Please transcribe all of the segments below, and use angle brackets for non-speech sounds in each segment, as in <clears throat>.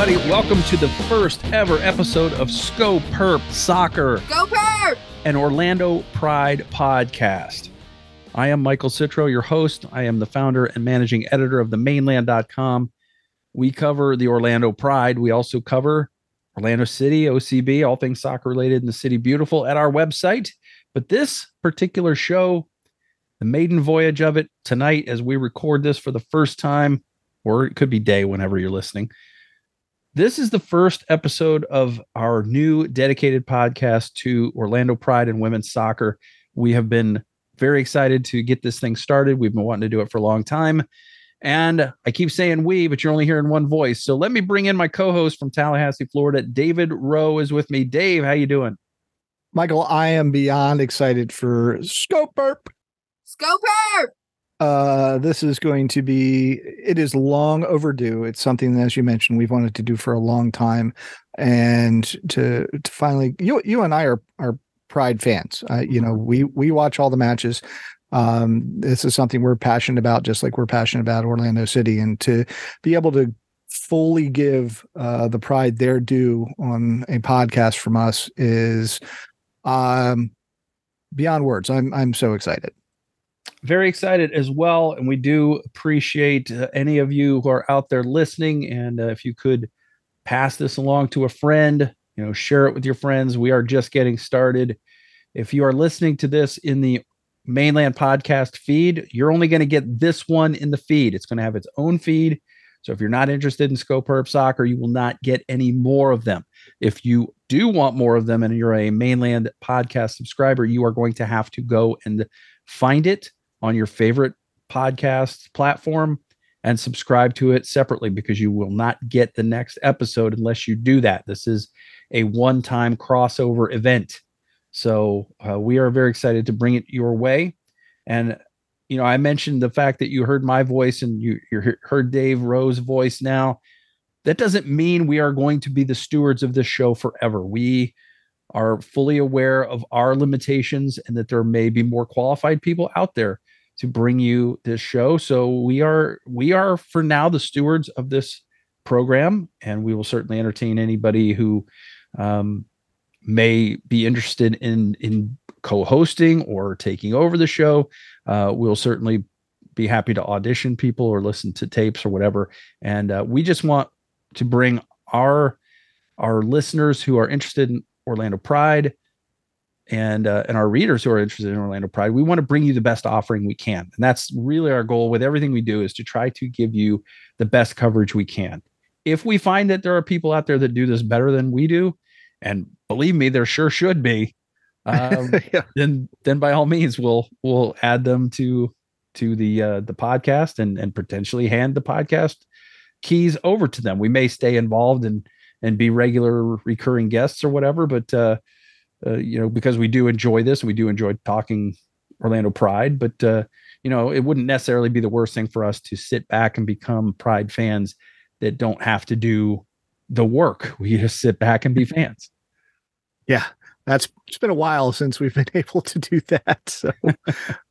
Everybody, welcome to the first ever episode of Sco Perp Soccer. Go Perp! An Orlando Pride podcast. I am Michael Citro, your host. I am the founder and managing editor of the maneland.com. We cover the Orlando Pride. We also cover Orlando City, OCB, all things soccer related in the city beautiful at our website. But this particular show, the maiden voyage of it tonight, as we record this for the first time, or it could be day whenever you're listening. This is the first episode of our new dedicated podcast to Orlando Pride and women's soccer. We have been very excited to get this thing started. We've been wanting to do it for a long time. And I keep saying we, but you're only hearing one voice. So let me bring in my co-host from Tallahassee, Florida. David Rohe is with me. Dave, how you doing? Michael, I am beyond excited for Scope Burp. Uh, this is going to be, it is long overdue. It's something that, as you mentioned, we've wanted to do for a long time. And to, to finally, you, you and I are, are pride fans. Uh, you know, we, we watch all the matches. Um, this is something we're passionate about, just like we're passionate about Orlando City. And to be able to fully give uh, the pride their due on a podcast from us is um, beyond words. I'm, I'm so excited. Very excited as well and we do appreciate uh, any of you who are out there listening and uh, if you could pass this along to a friend you know share it with your friends. We are just getting started. If you are listening to this in the Mane Land podcast feed you're only going to get this one in the feed. It's going to have its own feed. So if you're not interested in Skopurp soccer you will not get any more of them. If you do want more of them and you're a Mane Land podcast subscriber you are going to have to go and find it on your favorite podcast platform and subscribe to it separately because you will not get the next episode unless you do that. This is a one time crossover event. So uh, we are very excited to bring it your way. And, you know, I mentioned the fact that you heard my voice and you, you heard Dave Rohe's voice now. That doesn't mean we are going to be the stewards of this show forever. We are fully aware of our limitations and that there may be more qualified people out there to bring you this show. So we are we are for now the stewards of this program, and we will certainly entertain anybody who um, may be interested in in co-hosting or taking over the show. Uh, we'll certainly be happy to audition people or listen to tapes or whatever. And uh, we just want to bring our our listeners who are interested in Orlando Pride and uh, and our readers who are interested in Orlando Pride, we want to bring you the best offering we can, and that's really our goal with everything we do is to try to give you the best coverage we can. If we find that there are people out there that do this better than we do, and believe me, there sure should be, <laughs> um, yeah. then then by all means we'll we'll add them to to the uh, the podcast and and potentially hand the podcast keys over to them. We may stay involved and and be regular recurring guests or whatever, but uh, uh, you know, because we do enjoy this, we do enjoy talking Orlando Pride, but uh, you know, it wouldn't necessarily be the worst thing for us to sit back and become Pride fans that don't have to do the work. <laughs> We just sit back and be fans. Yeah. that's it's been a while since we've been <laughs> able to do that. <laughs> So,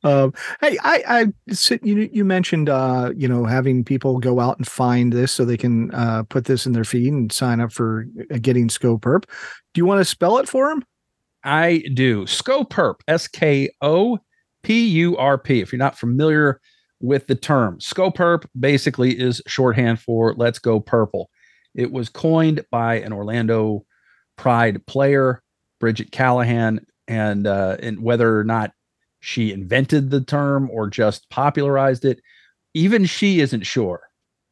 um, hey, I, I you you mentioned uh, you know having people go out and find this so they can uh, put this in their feed and sign up for uh, getting Skopurp. Do you want to spell it for them? I do. Skopurp, S K O P U R P. If you're not familiar with the term, Skopurp basically is shorthand for Let's Go Purple. It was coined by an Orlando Pride player Bridget Callahan, and uh, and whether or not she invented the term or just popularized it, even she isn't sure.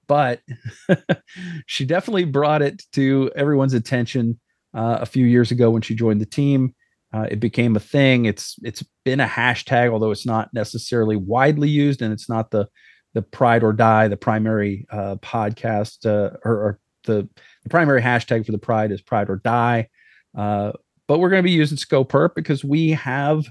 But <laughs> she definitely brought it to everyone's attention uh, a few years ago when she joined the team. Uh, it became a thing. It's it's been a hashtag, although it's not necessarily widely used, and it's not the the Pride or Die, the primary uh, podcast uh, or, or the, the primary hashtag for the Pride is Pride or Die. Uh, but we're going to be using Skopurp because we have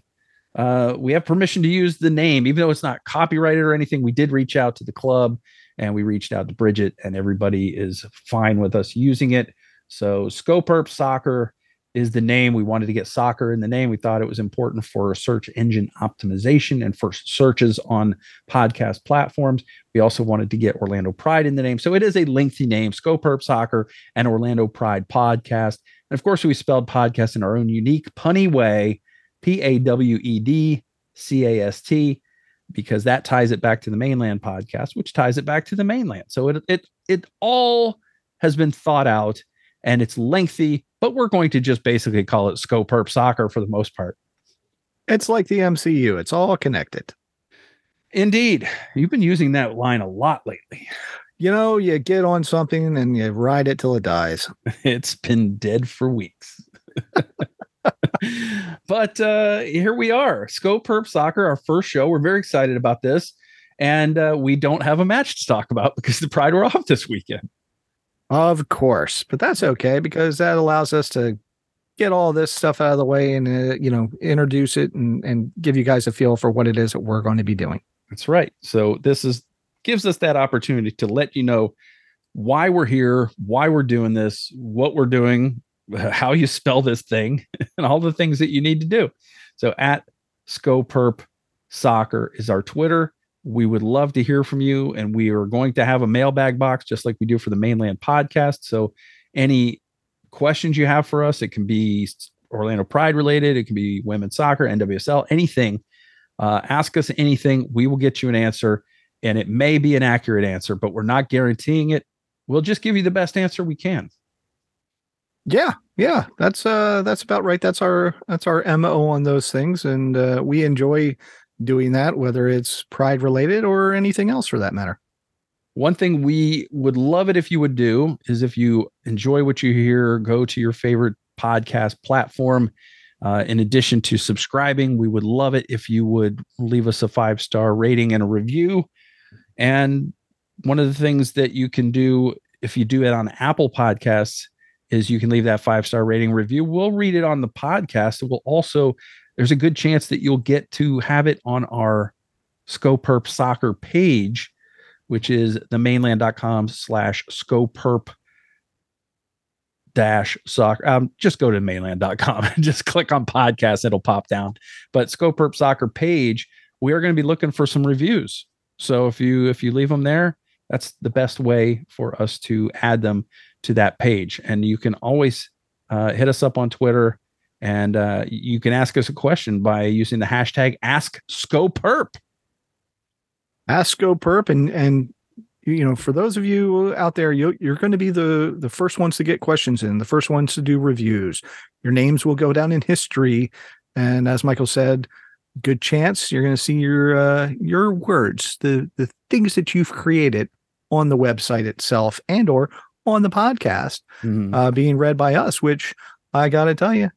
uh, we have permission to use the name, even though it's not copyrighted or anything. We did reach out to the club and we reached out to Bridget, and everybody is fine with us using it. So Skopurp Soccer is the name. We wanted to get soccer in the name. We thought it was important for search engine optimization and for searches on podcast platforms. We also wanted to get Orlando Pride in the name. So it is a lengthy name, Skopurp Soccer and Orlando Pride Podcast. And of course, we spelled podcast in our own unique punny way, P A W E D C A S T, because that ties it back to the Mane Land podcast, which ties it back to the Mane Land. So it it it all has been thought out and it's lengthy, but we're going to just basically call it Scope Skopurp Soccer for the most part. It's like the MCU, it's all connected. Indeed. You've been using that line a lot lately you know, you get on something and you ride it till it dies. <laughs> It's been dead for weeks. <laughs> but uh here we are. Scope Skopurp Soccer, our first show. We're very excited about this. And uh, we don't have a match to talk about because the Pride were off this weekend. Of course, but that's okay because that allows us to get all this stuff out of the way and uh, you know introduce it and and give you guys a feel for what it is that we're going to be doing. That's right. So this is gives us that opportunity to let you know why we're here, why we're doing this, what we're doing, <laughs> how you spell this thing, <laughs> and all the things that you need to do. So at Skopurp Soccer is our Twitter. We would love to hear from you, and we are going to have a mailbag box just like we do for the Mane Land podcast. So any questions you have for us, it can be Orlando Pride related, it can be women's soccer, NWSL, anything. Uh, ask us anything. We will get you an answer and it may be an accurate answer, but we're not guaranteeing it. We'll just give you the best answer we can. Yeah, yeah, that's uh that's about right. That's our that's our mo on those things, and uh, we enjoy doing that, whether it's pride related or anything else for that matter. One thing we would love it if you would do is if you enjoy what you hear, go to your favorite podcast platform. Uh, in addition to subscribing, we would love it if you would leave us a five star rating and a review. And one of the things that you can do if you do it on Apple Podcasts is you can leave that five star rating review. We'll read it on the podcast. It will also, there's a good chance that you'll get to have it on our Skopurp soccer page, which is the maneland.com slash Skopurp dash soccer. Um, just go to maneland.com and <laughs> just click on podcast. It'll pop down. But Skopurp soccer page, we are going to be looking for some reviews. So if you if you leave them there, that's the best way for us to add them to that page. And you can always uh, hit us up on Twitter, and uh, you can ask us a question by using the hashtag Ask Skopurp. Ask Skopurp, and and you know, for those of you out there, you, you're going to be the the first ones to get questions in, the first ones to do reviews. Your names will go down in history, and as Michael said, good chance you're going to see your uh, your words, the the things that you've created on the website itself and or on the podcast mm-hmm. uh, being read by us. Which I got to tell you,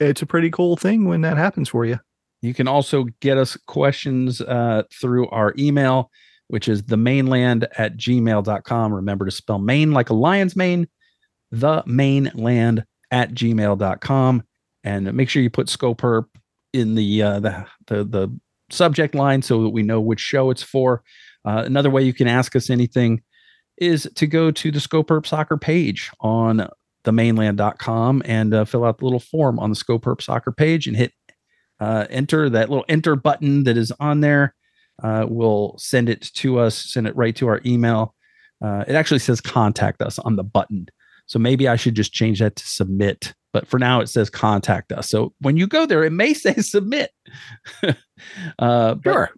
it's a pretty cool thing when that happens for you. You can also get us questions uh, through our email, which is the maneland at gmail.com. Remember to spell main like a lion's mane, the maneland at gmail.com. And make sure you put Skopurp in the uh, the, the the subject line so that we know which show it's for. Uh, another way you can ask us anything is to go to the Skopurp Soccer page on themaneland.com and uh, fill out the little form on the Skopurp Soccer page and hit uh, enter that little enter button that is on there. Uh, we'll send it to us, send it right to our email. Uh, it actually says contact us on the button. So maybe I should just change that to submit. But for now, it says contact us. So when you go there, it may <laughs> say submit. <laughs> uh, sure.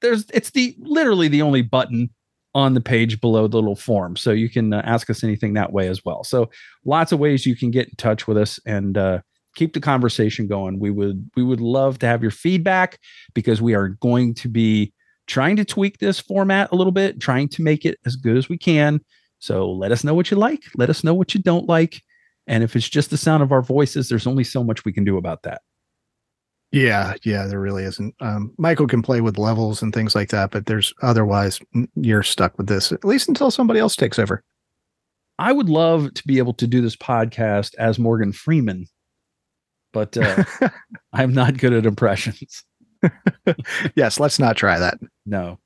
There's it's the literally the only button on the page below the little form. So you can uh, ask us anything that way as well. So lots of ways you can get in touch with us and uh, keep the conversation going. We would we would love to have your feedback because we are going to be trying to tweak this format a little bit, trying to make it as good as we can. So let us know what you like, let us know what you don't like, and if it's just the sound of our voices, there's only so much we can do about that. Yeah, yeah, there really isn't. Um, Michael can play with levels and things like that, but there's otherwise you're stuck with this at least until somebody else takes over. I would love to be able to do this podcast as Morgan Freeman, but uh, <laughs> I'm not good at impressions. <laughs> yes, let's not try that. No.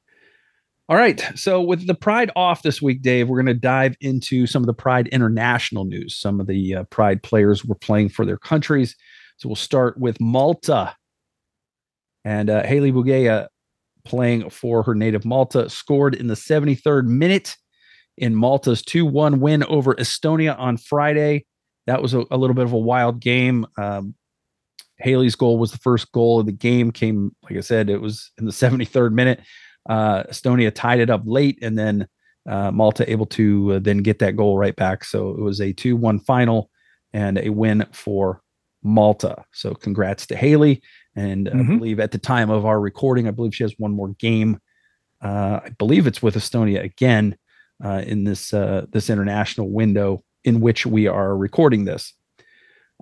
All right. So, with the Pride off this week, Dave, we're going to dive into some of the Pride international news. Some of the uh, Pride players were playing for their countries. So, we'll start with Malta. And uh, Haley Bugeja, playing for her native Malta, scored in the 73rd minute in Malta's 2 1 win over Estonia on Friday. That was a, a little bit of a wild game. Um, Haley's goal was the first goal of the game, came, like I said, it was in the <laughs> 73rd minute. Uh, Estonia tied it up late, and then uh, Malta able to uh, then get that goal right back. So it was a 2 1 final and a win for Malta. So congrats to Haley. And mm-hmm. I believe at the time of our recording, I believe she has one more game. Uh, I believe it's with Estonia again uh, in this uh, this international window in which we are recording this.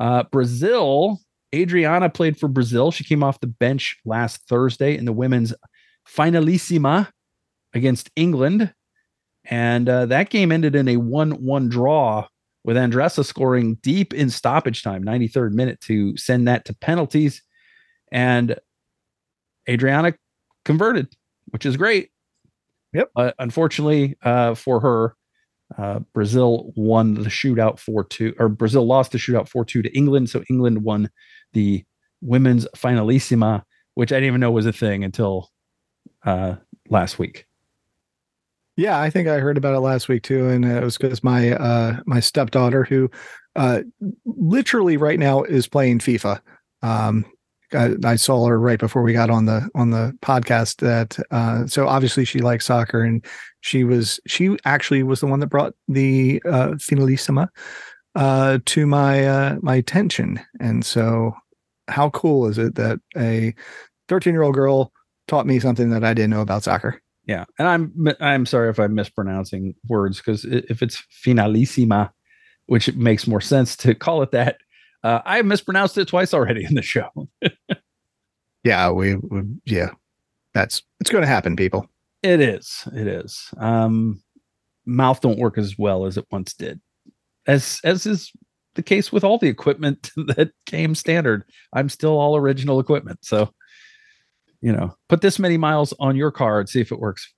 Uh, Brazil, Adriana played for Brazil. She came off the bench last Thursday in the women's finalissima against England. And uh, that game ended in a 1 1 draw with Andressa scoring deep in stoppage time, 93rd minute, to send that to penalties. And Adriana converted, which is great. Yep. But unfortunately uh, for her, uh, Brazil won the shootout 4 2, or Brazil lost the shootout 4 2 to England. So England won the women's finalissima, which I didn't even know was a thing until uh, last week. Yeah, I think I heard about it last week too, and it was because my uh, my stepdaughter, who uh, literally right now is playing FIFA, um, I, I, saw her right before we got on the on the podcast that uh, so obviously she likes soccer and she was she actually was the one that brought the uh, finalissima uh, to my uh, my attention. And so how cool is it that a 13 year old girl taught me something that I didn't know about soccer yeah and I'm I'm sorry if I'm mispronouncing words because if it's finalissima which makes more sense to call it that uh, I have mispronounced it twice already in the show. <laughs> yeah, we, we, yeah, that's it's going to happen, people. It is. It is. Um, mouth don't work as well as it once did, as as is the case with all the equipment <laughs> that came standard. I'm still all original equipment, so you know, put this many miles on your car and see if it works.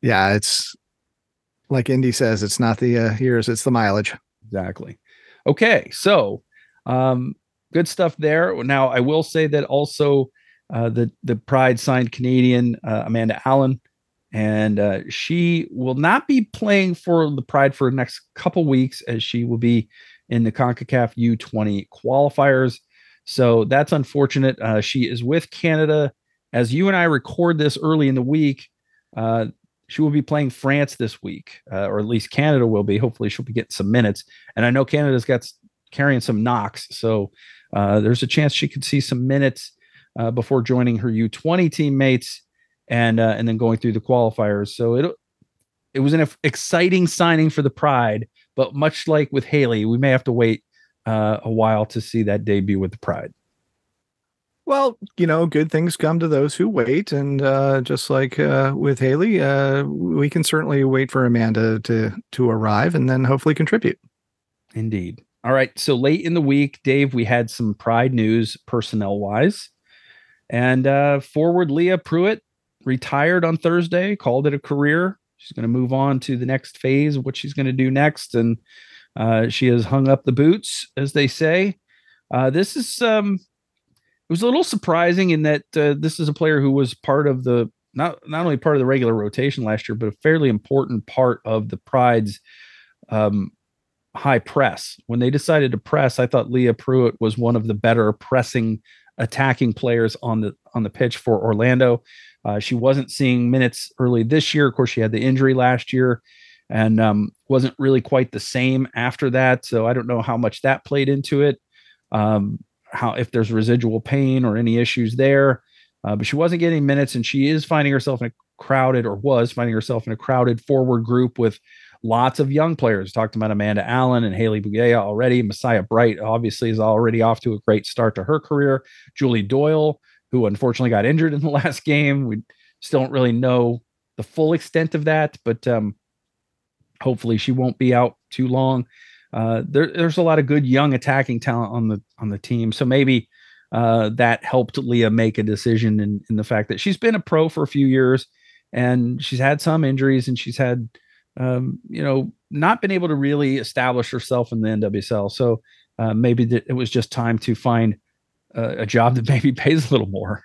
Yeah, it's like Indy says, it's not the uh, years, it's the mileage. Exactly. Okay, so um, good stuff there. Now, I will say that also uh, the the Pride signed Canadian uh, Amanda Allen, and uh, she will not be playing for the Pride for the next couple weeks, as she will be in the Concacaf U20 qualifiers. So that's unfortunate. Uh, she is with Canada as you and I record this early in the week. Uh, she will be playing France this week, uh, or at least Canada will be. Hopefully, she'll be getting some minutes. And I know Canada's got carrying some knocks, so uh, there's a chance she could see some minutes uh, before joining her U20 teammates and uh, and then going through the qualifiers. So it it was an exciting signing for the Pride, but much like with Haley, we may have to wait uh, a while to see that debut with the Pride. Well, you know, good things come to those who wait, and uh, just like uh, with Haley, uh, we can certainly wait for Amanda to to arrive and then hopefully contribute. Indeed. All right. So late in the week, Dave, we had some Pride news personnel wise, and uh, forward Leah Pruitt retired on Thursday, called it a career. She's going to move on to the next phase what she's going to do next, and Uh, she has hung up the boots, as they say. Uh, this is um, it was a little surprising in that uh, this is a player who was part of the not not only part of the regular rotation last year, but a fairly important part of the Pride's um, high press. When they decided to press, I thought Leah Pruitt was one of the better pressing attacking players on the on the pitch for Orlando. Uh, she wasn't seeing minutes early this year. Of course, she had the injury last year and um, wasn't really quite the same after that. So I don't know how much that played into it. Um, how if there's residual pain or any issues there. Uh, but she wasn't getting minutes, and she is finding herself in a crowded, or was finding herself in a crowded forward group with lots of young players. Talked about Amanda Allen and Haley Bugeja already. Messiah Bright obviously is already off to a great start to her career. Julie Doyle, who unfortunately got injured in the <laughs> last game. We still don't really know the full extent of that, but um, hopefully she won't be out too long. Uh, there, there's a lot of good young attacking talent on the on the team, so maybe uh, that helped Leah make a decision in, in the fact that she's been a pro for a few years and she's had some injuries and she's had um, you know not been able to really establish herself in the NWSL. So uh, maybe th- it was just time to find a job that <laughs> maybe pays a little more.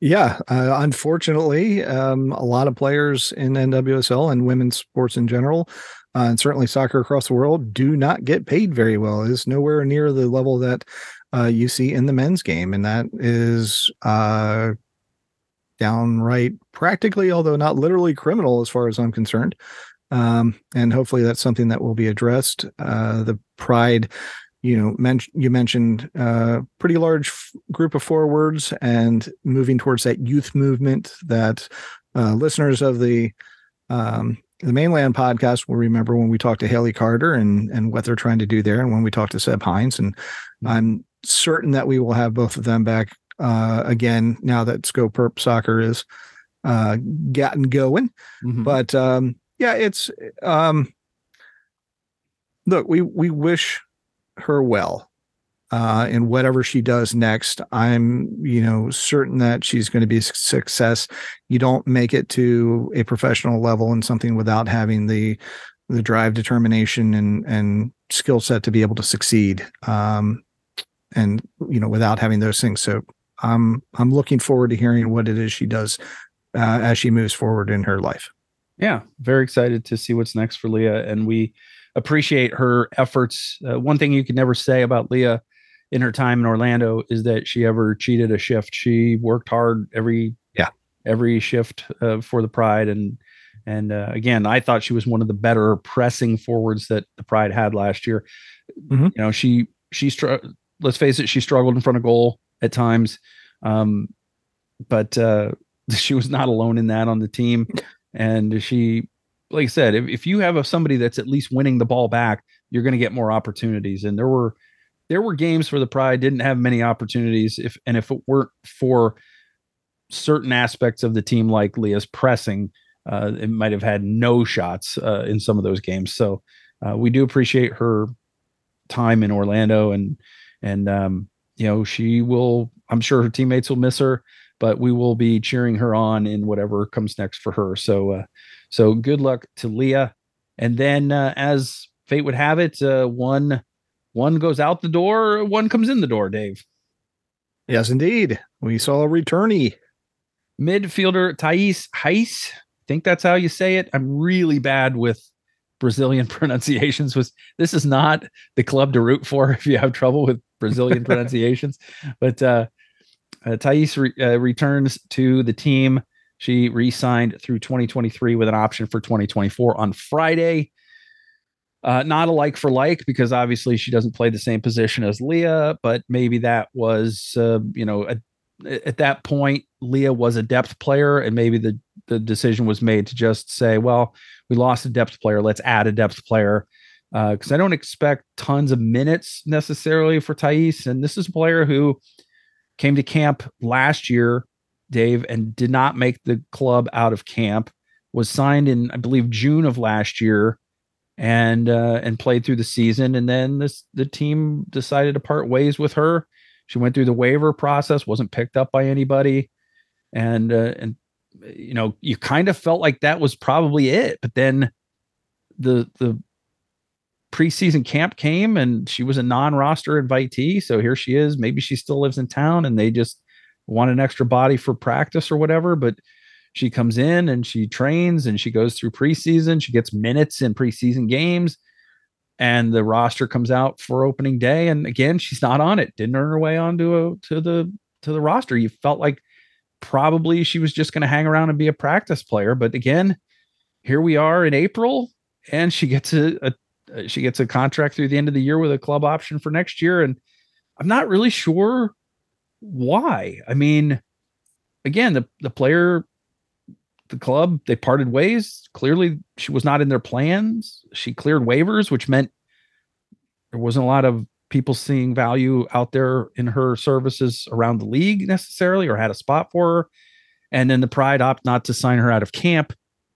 Yeah, uh, unfortunately, um, a lot of players in NWSL and women's sports in general, uh, and certainly soccer across the world, do not get paid very well. Is nowhere near the level that uh, you see in the men's game, and that is uh, downright practically, although not literally criminal as far as I'm concerned. Um, and hopefully that's something that will be addressed. Uh, the pride you know, men- you mentioned a uh, pretty large f- group of forwards and moving towards that youth movement that uh, listeners of the um, the Mane Land podcast will remember when we talked to Haley Carter and and what they're trying to do there, and when we talked to Seb Hines, and mm-hmm. I'm certain that we will have both of them back uh, again now that Skopurp Soccer is uh, gotten going. Mm-hmm. But um, yeah, it's um, look, we we wish her well uh, in whatever she does next. I'm, you know, certain that she's going to be a success. You don't make it to a professional level and something without having the the drive, determination, and and skill set to be able to succeed. Um, and you know, without having those things. So I'm I'm looking forward to hearing what it is she does uh, as she moves forward in her life. Yeah, very excited to see what's next for Leah, and we appreciate her efforts. Uh, one thing you can never say about Leah in her time in Orlando is that she ever cheated a shift. She worked hard every yeah every shift uh, for the Pride, and and uh, again, I thought she was one of the better pressing forwards that the Pride had last year. Mm-hmm. You know, she she str- let's face it, she struggled in front of goal at times, um, but uh, <laughs> she was not alone in that on the team, and she like I said, if, if you have a, somebody that's at least winning the ball back, you're going to get more opportunities. And there were there were games for the Pride didn't have many opportunities. If and if it weren't for certain aspects of the team, like Leah's pressing, uh, it might have had no shots uh, in some of those games. So uh, we do appreciate her time in Orlando, and and um, you know she will. I'm sure her teammates will miss her, but we will be cheering her on in whatever comes next for her. So uh, so good luck to Leah. And then, uh, as fate would have it, uh, one one goes out the door, one comes in the door. Dave. Yes, indeed. We saw a returnee. Midfielder Thais Reiss. I think that's how you say it. I'm really bad with Brazilian <laughs> pronunciations. Was this is not the club to root for if you have trouble with Brazilian <laughs> pronunciations. But uh, uh, Thais re- uh, returns to the team she re signed through 2023 with an option for 2024 on Friday. Uh, not a like for like because obviously she doesn't play the same position as Leah, but maybe that was, uh, you know, a, at that point, Leah was a depth player, and maybe the the decision was made to just say, well, we lost a depth player, let's add a depth player. Because uh, I don't expect tons of minutes necessarily for Thais, and this is a player who came to camp last year Dave, and did not make the club out of camp. Was signed in, I believe, June of last year, and uh, and played through the season. And then this the team decided to part ways with her. She went through the waiver process, wasn't picked up by anybody, and uh, and you know you kind of felt like that was probably it. But then the the preseason camp came and she was a non-roster invitee. So here she is. Maybe she still lives in town and they just want an extra body for practice or whatever. But she comes in and she trains and she goes through preseason. She gets minutes in preseason games. And the roster comes out for opening day. And again, she's not on it. Didn't earn her way onto a, to the to the roster. You felt like probably she was just going to hang around and be a practice player. But again, here we are in April, and she gets a, a she gets a contract through the end of the year with a club option for next year. And I'm not really sure why. I mean, again, the the player, the club, they parted ways. Clearly, she was not in their plans. She cleared waivers, which meant there wasn't a lot of people seeing value out there in her services around the league necessarily or had a spot for her. And then the Pride opt not to sign her out of camp.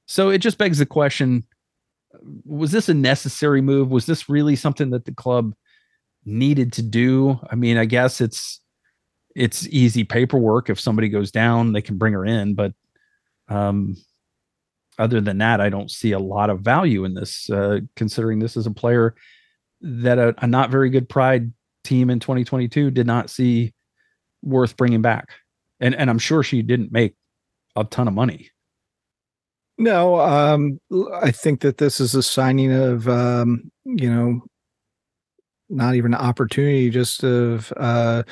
So it just begs the question was this a necessary move? Was this really something that the club needed to do? I mean, I guess it's it's easy paperwork. If somebody goes down, they can bring her in. But um, other than that, I don't see a lot of value in this, uh, considering this is a player that a, a not very good Pride team in 2022 did not see worth bringing back. And and I'm sure she didn't make a ton of money. No, um, I think that this is a signing of, um, you know, not even an opportunity, just of uh,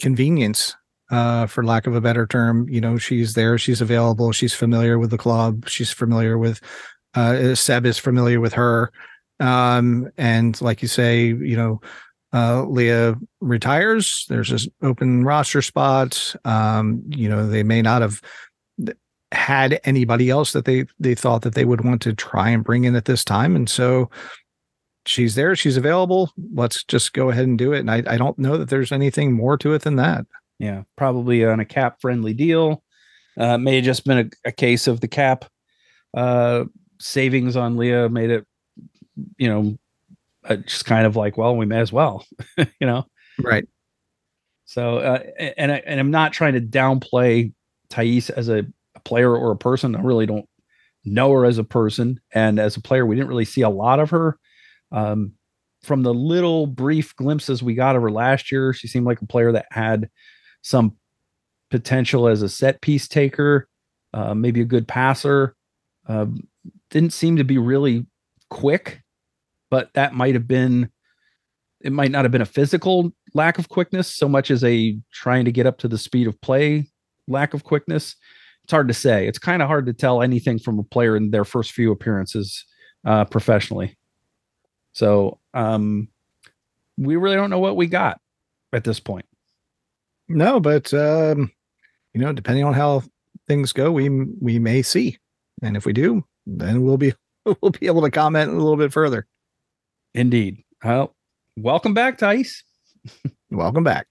convenience, uh, for lack of a better term. You know, she's there, she's available, she's familiar with the club, she's familiar with, uh, Seb is familiar with her. Um, and like you say, you know, uh, Leah retires. There's this open roster spot. Um, you know, they may not have had anybody else that they they thought that they would want to try and bring in at this time, and so she's there. She's available. Let's just go ahead and do it. And I, I don't know that there's anything more to it than that. Yeah, probably on a cap friendly deal. Uh, may have just been a, a case of the cap uh, savings on Leah made it you know, uh, just kind of like, well, we may as well, <laughs> you know? Right. So, uh, and I, and I'm not trying to downplay Thais as a, a player or a person. I really don't know her as a person. And as a player, we didn't really see a lot of her. Um, from the little brief glimpses we got of her last year, she seemed like a player that had some potential as a set piece taker, uh, maybe a good passer. Uh, didn't seem to be really quick, but that might have been it might not have been a physical lack of quickness so much as a trying to get up to the speed of play lack of quickness. It's hard to say. It's kind of hard to tell anything from a player in their first few appearances uh, professionally. So um, we really don't know what we got at this point. No, but um, you know, depending on how things go, we we may see, and if we do, then we'll be <laughs> we'll be able to comment a little bit further. Indeed. Well, welcome back, Thais. welcome back.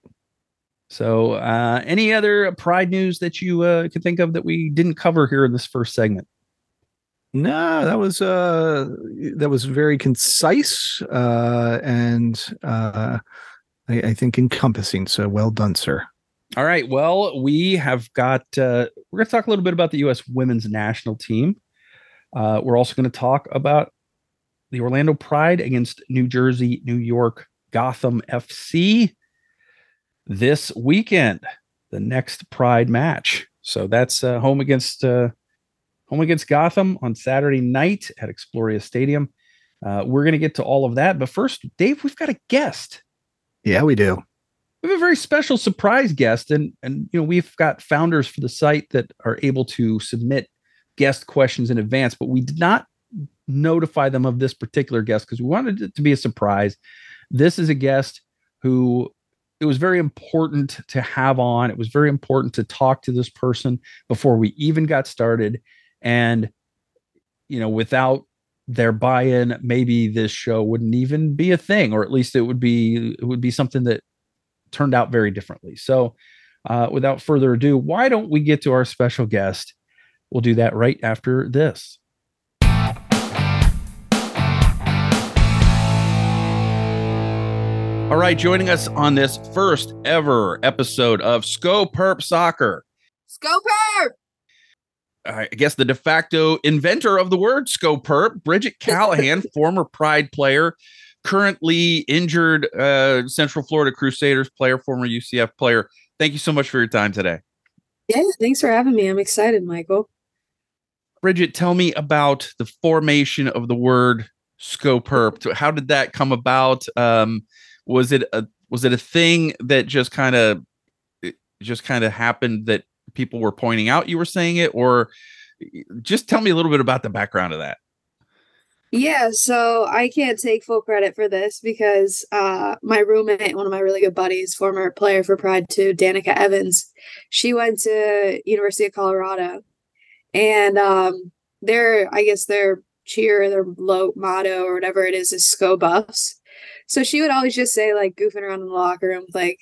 So, uh, any other Pride news that you uh, could think of that we didn't cover here in this first segment? No, that was uh, that was very concise uh, and uh, I, I think encompassing. So, well done, sir. All right. Well, we have got. Uh, we're to talk a little bit about the U.S. Women's National Team. Uh, we're also to talk about the Orlando Pride against New Jersey, New York, Gotham FC this weekend. The next Pride match. So that's uh, home against uh, home against Gotham on Saturday night at Exploria Stadium. Uh, we're going to get to all of that, but first, Dave, we've got a guest. Yeah, we do. We have a very special surprise guest, and and you know we've got founders for the site that are able to submit guest questions in advance, but we did not notify them of this particular guest because we wanted it to be a surprise. This is a guest who it was very important to have on. It was very important to talk to this person before we even got started. And, you know, without their buy-in, maybe this show wouldn't even be a thing, or at least it would be it would be something that turned out very differently. So uh, without further ado, why don't we get to our special guest? We'll do that right after this. All right, joining us on this first ever episode of Skopurp Soccer. Skopurp! I guess the de facto inventor of the word Skopurp, Bridget <laughs> Callahan, former Pride player, currently injured uh, Central Florida Crusaders player, former UCF player. Thank you so much for your time today. Yeah, thanks for having me. I'm excited, Michael. Bridget, tell me about the formation of the word Skopurp. <laughs> How did that come about? Um, was it a was it a thing that just kind of just kind of happened that people were pointing out you were saying it, or just tell me a little bit about the background of that? Yeah, so I can't take full credit for this because uh, my roommate, one of my really good buddies, former player for Pride 2, Danica Evans, she went to University of Colorado, and um, their, I guess their cheer, their motto or whatever it is, is "Sco Buffs." So she would always just say, like, goofing around in the locker room with like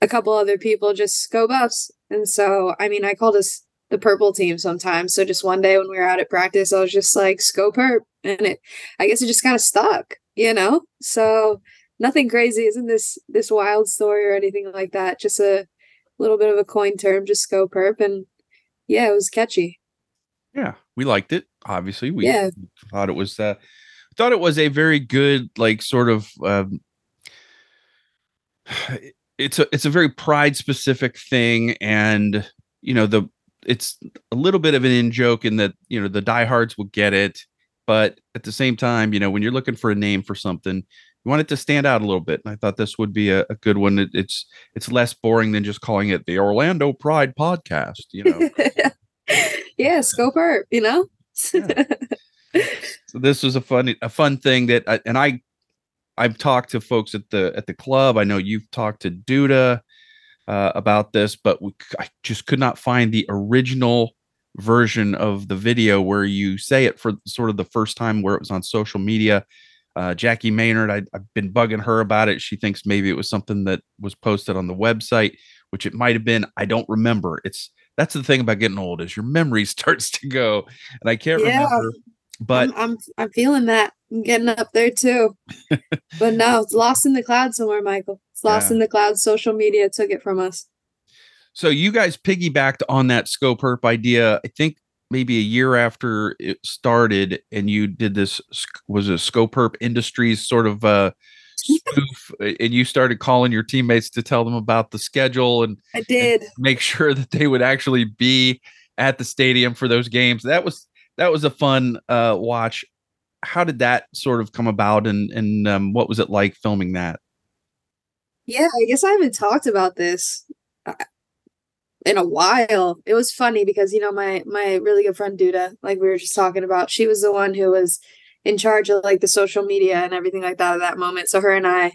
a couple other people, just "Sco Buffs." And so, I mean, I called us the purple team sometimes. So just one day when we were out at practice, I was just like, "Skopurp," and it, I guess it just kind of stuck, you know. So nothing crazy, isn't this this wild story or anything like that? Just a little bit of a coin term, just "Skopurp," and yeah, it was catchy. Yeah, we liked it. Obviously, we yeah. thought it was uh, thought it was a very good, like, sort of. Um, it's a it's a very pride specific thing, and you know the it's a little bit of an in joke in that you know the diehards will get it, but at the same time, you know when you're looking for a name for something, you want it to stand out a little bit. And I thought this would be a, a good one. It, it's it's less boring than just calling it the Orlando Pride Podcast. You know. yes, <laughs> yeah, Scoper. You know. yeah. <laughs> So this was a fun a fun thing that I, and I I've talked to folks at the at the club. I know you've talked to Duda uh, about this, but we, I just could not find the original version of the video where you say it for sort of the first time where it was on social media. Uh, Jackie Maynard, I, have been bugging her about it. She thinks maybe it was something that was posted on the website, which it might have been. I don't remember. It's that's the thing about getting old is your memory <laughs> starts to go, and I can't yeah. remember but I'm, I'm, I'm feeling that. I'm getting up there too. but no, it's lost in the cloud somewhere, Michael. It's lost yeah. in the cloud. Social media took it from us. So you guys piggybacked on that scope Skopurp idea. I think maybe a year after it started, and you did this was a scope Skopurp Industries sort of uh <laughs> spoof, and you started calling your teammates to tell them about the schedule and I did and make sure that they would actually be at the stadium for those games. That was that was a fun uh, watch. How did that sort of come about, and and um, what was it like filming that? Yeah, I guess I haven't talked about this uh, in a while. It was funny because you know my my really good friend Duda, like we were just talking about, she was the one who was in charge of like the social media and everything like that at that moment. So her and I,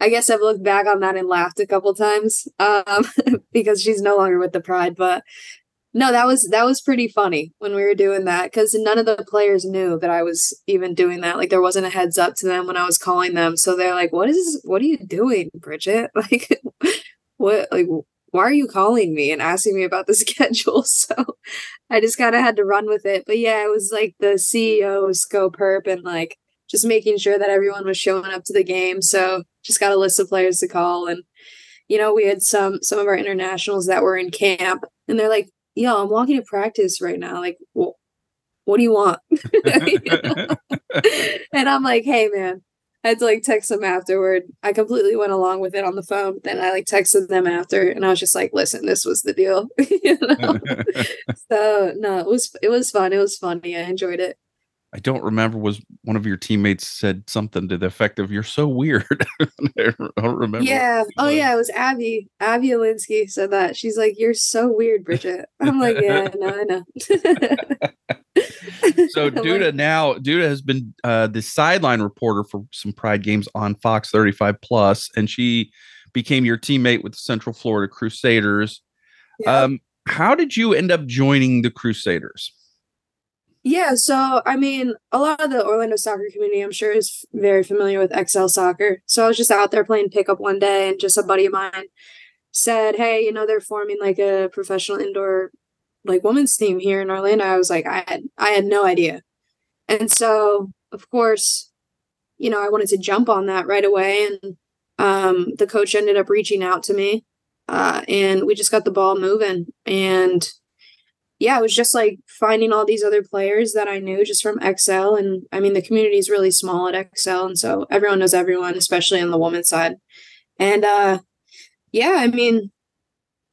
I guess I've looked back on that and laughed a couple times um, <laughs> because she's no longer with the Pride. But no that was that was pretty funny when we were doing that because none of the players knew that i was even doing that like there wasn't a heads up to them when i was calling them so they're like what is what are you doing bridget? <laughs> Like what like why are you calling me and asking me about the <laughs> schedule? So i just kind of had to run with it but yeah it was like the ceo Skopurp and like just making sure that everyone was showing up to the game so just got a list of players to call and you know we had some some of our internationals that were in camp and they're like yo, I'm walking to practice right now. Like, well, what do you want? <laughs> and I'm like, hey, man. I had to like text them afterward. I completely went along with it on the phone. Then I like texted them after, and I was just like, "Listen, this was the deal." <laughs> you know? <laughs> so no, it was it was fun. It was funny. I enjoyed it. I don't remember was one of your teammates said something to the effect of "You're so weird." <laughs> I don't remember. Yeah. Oh yeah, it was Abby. Abby Elinsky said that. She's like, "You're so weird, Bridget." I'm like, "Yeah, no, I know." <laughs> so <laughs> Duda like, now Duda has been uh, the sideline reporter for some Pride games on Fox 35 Plus, and she became your teammate with the Central Florida Crusaders. Yeah. Um, how did you end up joining the Crusaders? Yeah, so I mean, a lot of the Orlando soccer community, I'm sure, is very familiar with XL soccer. So I was just out there playing pickup one day, and just a buddy of mine said, "Hey, you know, they're forming like a professional indoor like women's team here in Orlando." I was like, I had I had no idea, and so of course, you know, I wanted to jump on that right away, and um, the coach ended up reaching out to me, uh, and we just got the ball moving, and yeah, it was just like finding all these other players that I knew just from XL. And I mean, the community is really small at XL. And so everyone knows everyone, especially on the women's side. And uh, yeah, I mean,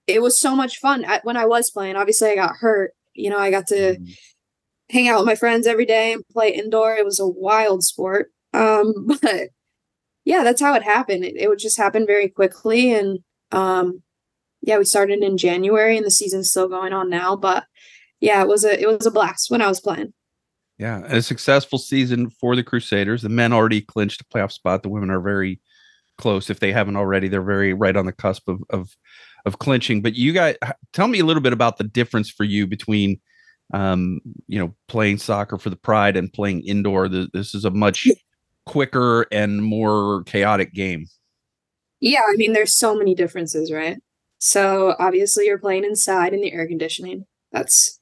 it was so much fun when I was playing. Obviously, I got hurt. You know, I got to mm-hmm. hang out with my friends every day and play indoor. It was a wild sport. Um, <laughs> but yeah, that's how it happened. It, it would just happen very quickly. And um, yeah, we started in January and the season's still going on now. But yeah, it was a it was a blast when I was playing. Yeah, a successful season for the Crusaders. The men already clinched a playoff spot. The women are very close. If they haven't already, they're very right on the cusp of of, of clinching. But you guys, tell me a little bit about the difference for you between, um, you know, playing soccer for the Pride and playing indoor. The, this is a much <laughs> quicker and more chaotic game. Yeah, I mean, there's so many differences, right? So obviously, you're playing inside in the air conditioning. That's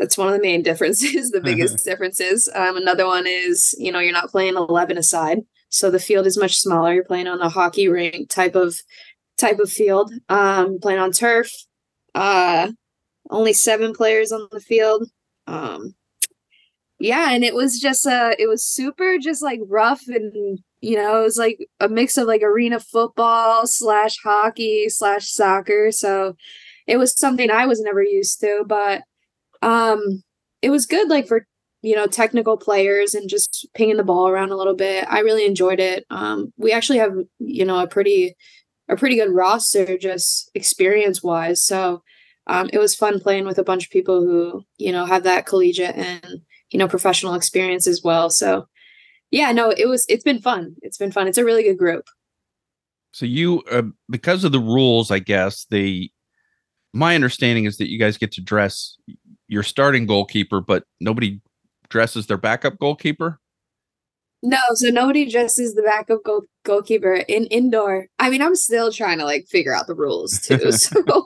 that's one of the main differences <laughs> the biggest differences. Um, another one is you know you're not playing 11 aside so the field is much smaller. You're playing on a hockey rink type of type of field. Um, playing on turf uh, only seven players on the field. Um, yeah and it was just uh it was super just like rough and you know it was like a mix of like arena football slash hockey slash soccer. So it was something i was never used to but um, it was good, like for you know technical players and just pinging the ball around a little bit. I really enjoyed it. Um, we actually have you know a pretty a pretty good roster just experience wise. So um, it was fun playing with a bunch of people who you know have that collegiate and you know professional experience as well. So yeah, no, it was it's been fun. It's been fun. It's a really good group. So you, uh, because of the rules, I guess the my understanding is that you guys get to dress your starting goalkeeper, but nobody dresses their backup goalkeeper? No, so nobody dresses the backup goal- goalkeeper in indoor. I mean, I'm still trying to like figure out the rules too. <laughs> so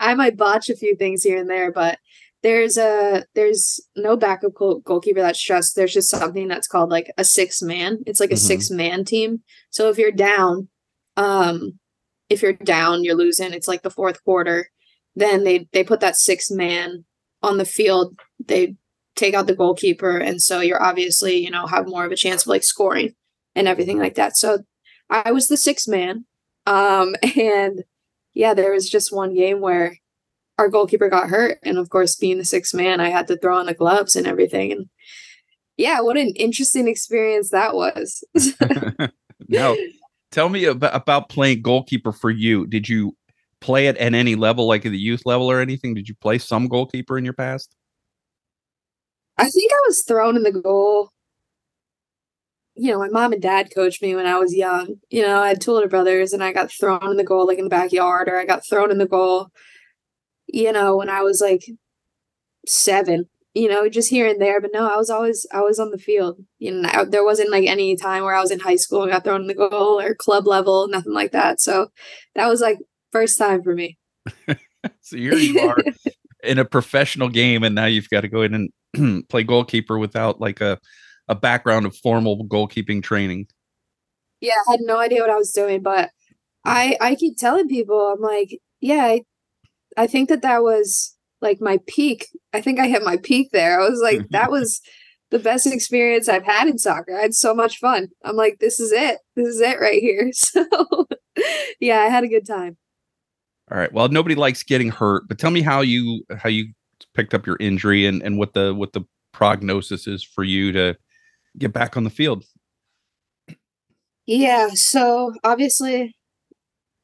I might botch a few things here and there, but there's a there's no backup goal- goalkeeper that's dressed. There's just something that's called like a six man. It's like a mm-hmm. six man team. So if you're down, um, if you're down, you're losing. It's like the fourth quarter. Then they they put that six man on the field, they take out the goalkeeper. And so you're obviously, you know, have more of a chance of like scoring and everything like that. So I was the sixth man. Um, <laughs> and yeah, there was just one game where our goalkeeper got hurt. And of course, being the sixth man, I had to throw on the gloves and everything. And yeah, what an interesting experience that was. <laughs> <laughs> now, tell me about playing goalkeeper for you. Did you play it at any level, like at the youth level or anything? Did you play some goalkeeper in your past? I think I was thrown in the goal. You know, my mom and dad coached me when I was young. You know, I had two older brothers, and I got thrown in the goal like in the backyard, or I got thrown in the goal. You know, when I was like seven. You know, just here and there, but no, I was always I was on the field. You know, I, there wasn't like any time where I was in high school and got thrown in the goal or club level, nothing like that. So that was like First time for me. <laughs> so here you are <laughs> in a professional game, and now you've got to go in and <clears throat> play goalkeeper without like a a background of formal goalkeeping training. Yeah, I had no idea what I was doing, but I I keep telling people I'm like, yeah, I, I think that that was like my peak. I think I hit my peak there. I was like, <laughs> that was the best experience I've had in soccer. I had so much fun. I'm like, this is it. This is it right here. So yeah, I had a good time. All right. Well, nobody likes getting hurt, but tell me how you how you picked up your injury and and what the what the prognosis is for you to get back on the field. Yeah, so obviously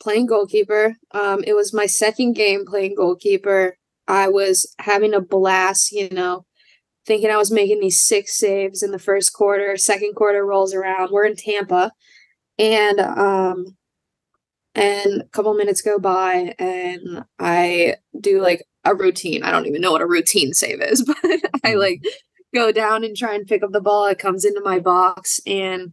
playing goalkeeper. Um it was my second game playing goalkeeper. I was having a blast, you know, thinking I was making these six saves in the first quarter. Second quarter rolls around. We're in Tampa. And um and a couple minutes go by and i do like a routine. I don't even know what a routine save is <laughs> but i mm-hmm. like go down and try and pick up the ball. It comes into my box and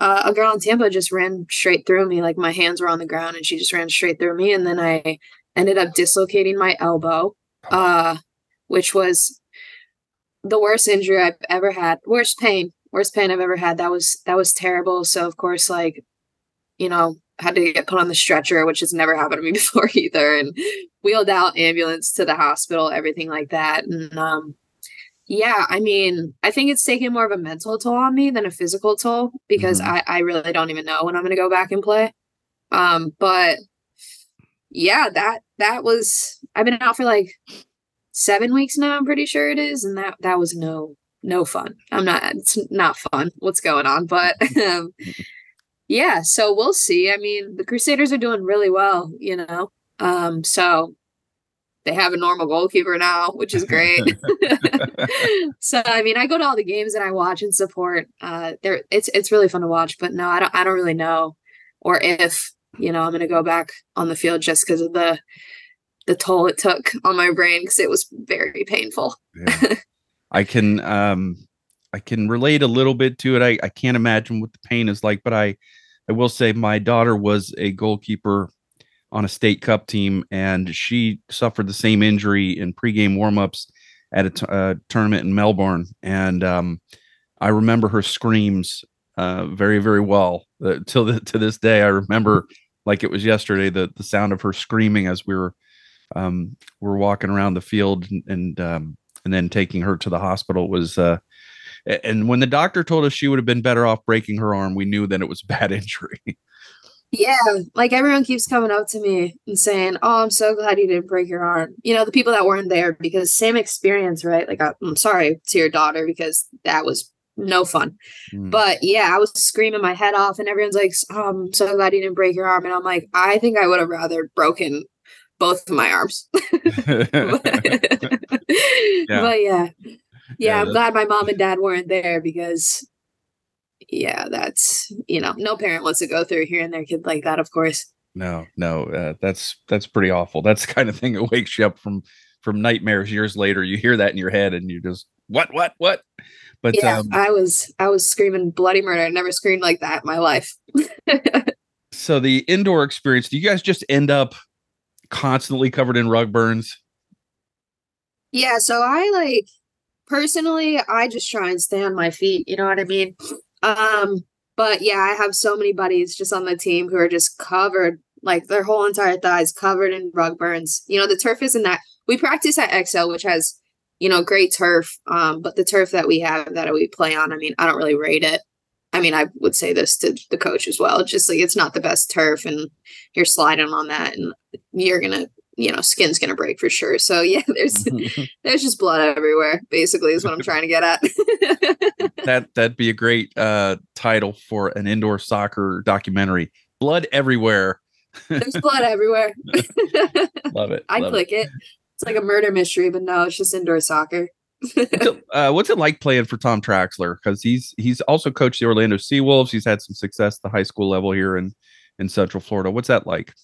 uh, a girl in tampa just ran straight through me. Like my hands were on the ground and she just ran straight through me and then i ended up dislocating my elbow uh, which was the worst injury i've ever had. Worst pain. Worst pain i've ever had. That was that was terrible. So of course like you know had to get put on the stretcher, which has never happened to me <laughs> before either, and wheeled out ambulance to the hospital, everything like that. And um, yeah, I mean, I think it's taken more of a mental toll on me than a physical toll because mm-hmm. I, I really don't even know when I'm gonna go back and play. Um, but yeah, that that was I've been out for like seven weeks now, I'm pretty sure it is, and that that was no no fun. I'm not it's not fun what's going on, but <laughs> um yeah, so we'll see. I mean, the Crusaders are doing really well, you know. Um, so they have a normal goalkeeper now, which is great. <laughs> <laughs> so I mean, I go to all the games and I watch and support. Uh, there, it's it's really fun to watch. But no, I don't I don't really know, or if you know I'm going to go back on the field just because of the the toll it took on my brain because it was very painful. yeah. <laughs> I can um I can relate a little bit to it. I, I can't imagine what the pain is like, but I, I will say my daughter was a goalkeeper on a state cup team and she suffered the same injury in pregame warmups at a t- uh, tournament in Melbourne. And um, I remember her screams uh, very, very well uh, till the, to this day. I remember like it was yesterday, the, the sound of her screaming as we were, um, we are walking around the field and, and, um, and then taking her to the hospital was, uh, and when the doctor told us she would have been better off breaking her arm, we knew that it was a <laughs> bad injury. Yeah, like everyone keeps coming up to me and saying, "Oh, I'm so glad you didn't break your arm." You know, the people that weren't there because same experience, right? Like, I'm sorry to your daughter because that was no fun. Mm. But yeah, I was screaming my head off, and everyone's like, oh, "I'm so glad you didn't break your arm," and I'm like, I think I would have rather broken both of my arms. <laughs> <laughs> but, yeah. but yeah, yeah, I'm glad my mom and <laughs> dad weren't there because yeah, that's you know, no parent wants to go through hearing their kid like that, of course. No, no, uh, that's that's pretty awful. That's the kind of thing that wakes you up from from nightmares years later. You hear that in your head, and you just what, what, what? But yeah, um, I was I was screaming bloody murder. I never screamed like that in my life. <laughs> so the indoor experience, do you guys just end up constantly covered in rug burns? Yeah, so I like personally, I just try and stay on my feet. You know what I mean? Um, but yeah, I have so many buddies just on the team who are just covered, like their whole entire thighs covered in rug burns. You know, the turf isn't that we practice at Excel, which has, you know, great turf. Um, but the turf that we have that we play on, I mean, I don't really rate it. I mean, I would say this to the coach as well. Just like it's not the best turf, and you're sliding on that, and you're gonna you know skin's gonna break for sure. So yeah <laughs> there's <laughs> there's just blood everywhere basically is what i'm trying to get at. <laughs> That that'd be a great uh title for an indoor soccer documentary. Blood everywhere. There's blood everywhere. Love it i'd click it. it. It's like a murder mystery but no it's just indoor soccer. What's, it, uh, what's it like playing for tom traxler? Because he's he's also coached the orlando seawolves. He's had some success at the high school level here in in central florida. What's that like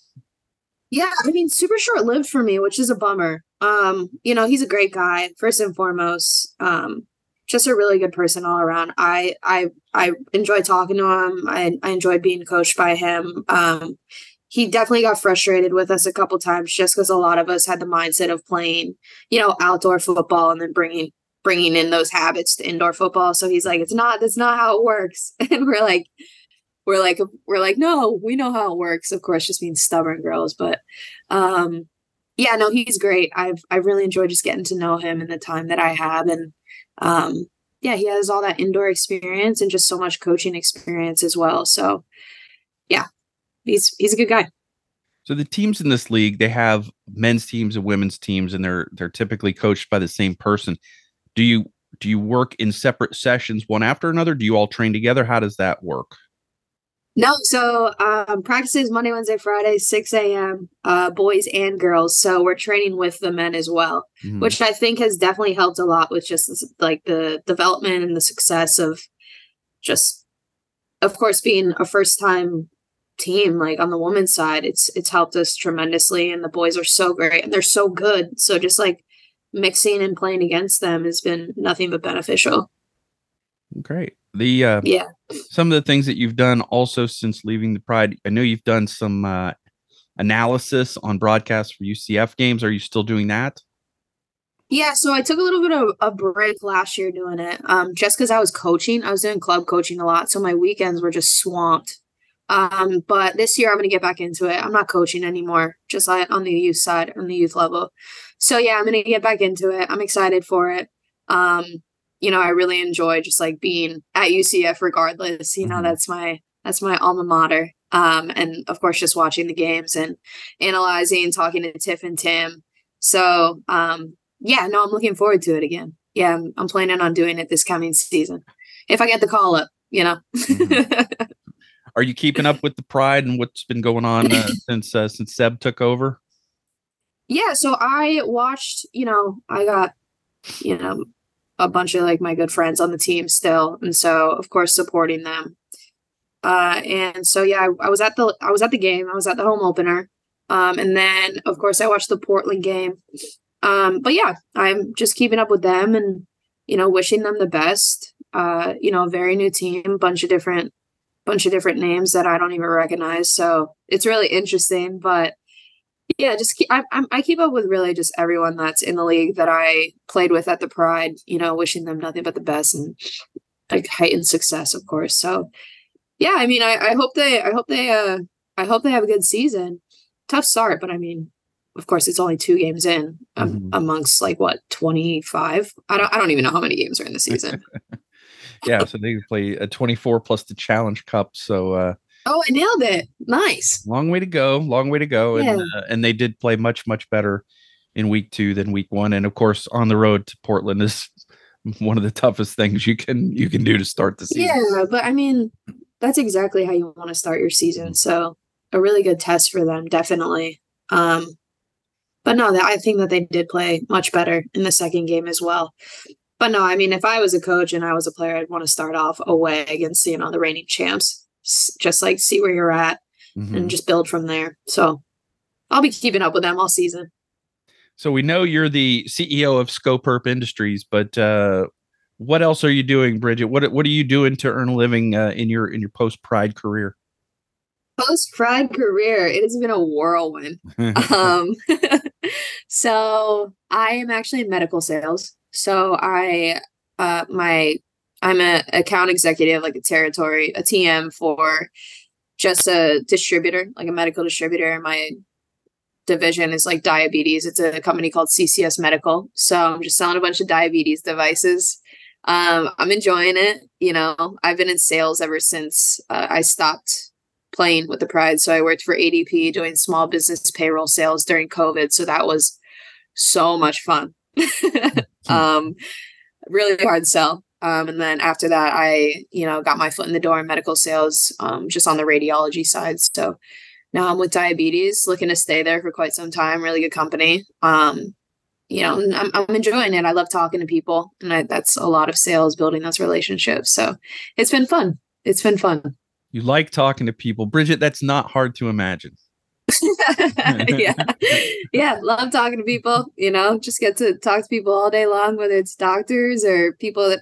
yeah, I mean, super short lived for me, which is a bummer. Um, you know, he's a great guy, first and foremost. Um, just a really good person all around. I I I enjoy talking to him. I I enjoyed being coached by him. Um, he definitely got frustrated with us a couple times just because a lot of us had the mindset of playing, you know, outdoor football and then bringing bringing in those habits to indoor football. So he's like, it's not that's not how it works, <laughs> and we're like, we're like we're like no we know how it works. Of course just being stubborn girls but um yeah no he's great. I've i've really enjoyed just getting to know him in the time that i have. And um yeah he has all that indoor experience and just so much coaching experience as well. So yeah he's he's a good guy. So the teams in this league they have men's teams and women's teams and they're they're typically coached by the same person. Do you do you work in separate sessions one after another? Do you all train together? How does that work no, so um, practices Monday, Wednesday, Friday, 6 a.m., uh, boys and girls. So we're training with the men as well, mm-hmm. which I think has definitely helped a lot with just like the development and the success of just, of course, being a first time team like on the women's side it's it's helped us tremendously and the boys are so great and they're so good so just like mixing and playing against them has been nothing but beneficial great the uh, yeah, some of the things that you've done also since leaving the Pride. I know you've done some uh, analysis on broadcasts for UCF games. Are you still doing that? Yeah, so I took a little bit of a break last year doing it, um, just because I was coaching. I was doing club coaching a lot, so my weekends were just swamped. Um, but this year I'm going to get back into it. I'm not coaching anymore, just on the youth side, on the youth level. So yeah, I'm going to get back into it. I'm excited for it. Um, you know, I really enjoy just like being at UCF regardless. You know, mm-hmm. that's my that's my alma mater. Um, and of course, just watching the games and analyzing, talking to Tiff and Tim. So, um, yeah, no, I'm looking forward to it again. Yeah, I'm, I'm planning on doing it this coming season if I get the call up. You know. mm-hmm. <laughs> Are you keeping up with the Pride and what's been going on uh, <laughs> since uh, since Seb took over? Yeah, so I watched. You know, I got you know a bunch of like my good friends on the team still, and so of course supporting them uh, and so yeah, I, I, was at the I was at the game. I was at the home opener. Um, and then of course I watched the Portland game. Um, but yeah, I'm just keeping up with them and you know wishing them the best. Uh, you know, very new team, bunch of different bunch of different names that I don't even recognize. So it's really interesting. But yeah, just keep, I, I keep up with really just everyone that's in the league that I played with at the Pride. You know, wishing them nothing but the best and like heightened success, of course. So yeah, I mean, I, I hope they, I hope they, uh, I hope they have a good season. Tough start, but I mean, of course, it's only two games in um, mm-hmm. amongst like what twenty five. I don't, I don't even know how many games are in the <laughs> season. yeah, so they play a twenty four plus the Challenge Cup. So, uh, oh, I nailed it! Nice. Long way to go. Long way to go. Yeah. And uh, and they did play much much better in week two than week one. And of course, on the road to Portland is <laughs> one of the toughest things you can you can do to start the season. Yeah, but I mean, that's exactly how you want to start your season. So a really good test for them, definitely. Um, but no, I think that they did play much better in the second game as well. But no, I mean, if I was a coach and I was a player, I'd want to start off away against you know the reigning champs, just like see where you're at mm-hmm. and just build from there. So I'll be keeping up with them all season. So we know you're the CEO of Skopurp Industries, but uh, what else are you doing, Bridget? What what are you doing to earn a living uh, in your in your post Pride career? Post Pride career, it has been a whirlwind. <laughs> um, <laughs> so I am actually in medical sales. So I uh, my I'm a account executive, like a territory, a TM for just a distributor, like a medical distributor. My division is like diabetes. It's a company called CCS Medical. So I'm just selling a bunch of diabetes devices um, I'm enjoying it. You know, I've been in sales ever since uh, I stopped playing with the Pride. So I worked for ADP doing small business payroll sales during COVID. So that was so much fun. <laughs> um, really hard sell. Um, and then after that, I, you know, got my foot in the door in medical sales, um, just on the radiology side. So now I'm with diabetes, looking to stay there for quite some time. Really good company. Um, you know, I'm, I'm enjoying it. I love talking to people, and I, that's a lot of sales, building those relationships. So it's been fun. It's been fun. You like talking to people, Bridget. That's not hard to imagine. <laughs> yeah, yeah, love talking to people. You know, just get to talk to people all day long, whether it's doctors or people at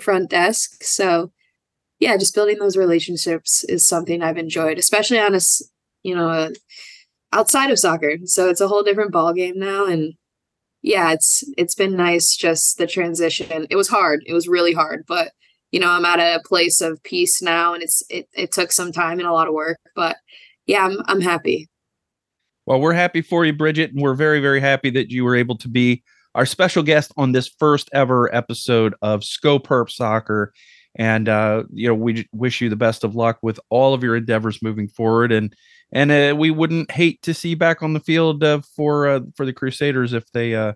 front desk. So, yeah, just building those relationships is something I've enjoyed, especially on a, you know, a, outside of soccer. So it's a whole different ball game now, and yeah, it's it's been nice just the transition. It was hard. It was really hard, but you know, I'm at a place of peace now and it's it it took some time and a lot of work, but yeah, I'm I'm happy. Well, we're happy for you, Bridget, and we're very very happy that you were able to be our special guest on this first ever episode of Scope Skopurp Soccer. And uh, you know, we wish you the best of luck with all of your endeavors moving forward. And and uh, we wouldn't hate to see you back on the field uh, for uh, for the Crusaders if they uh,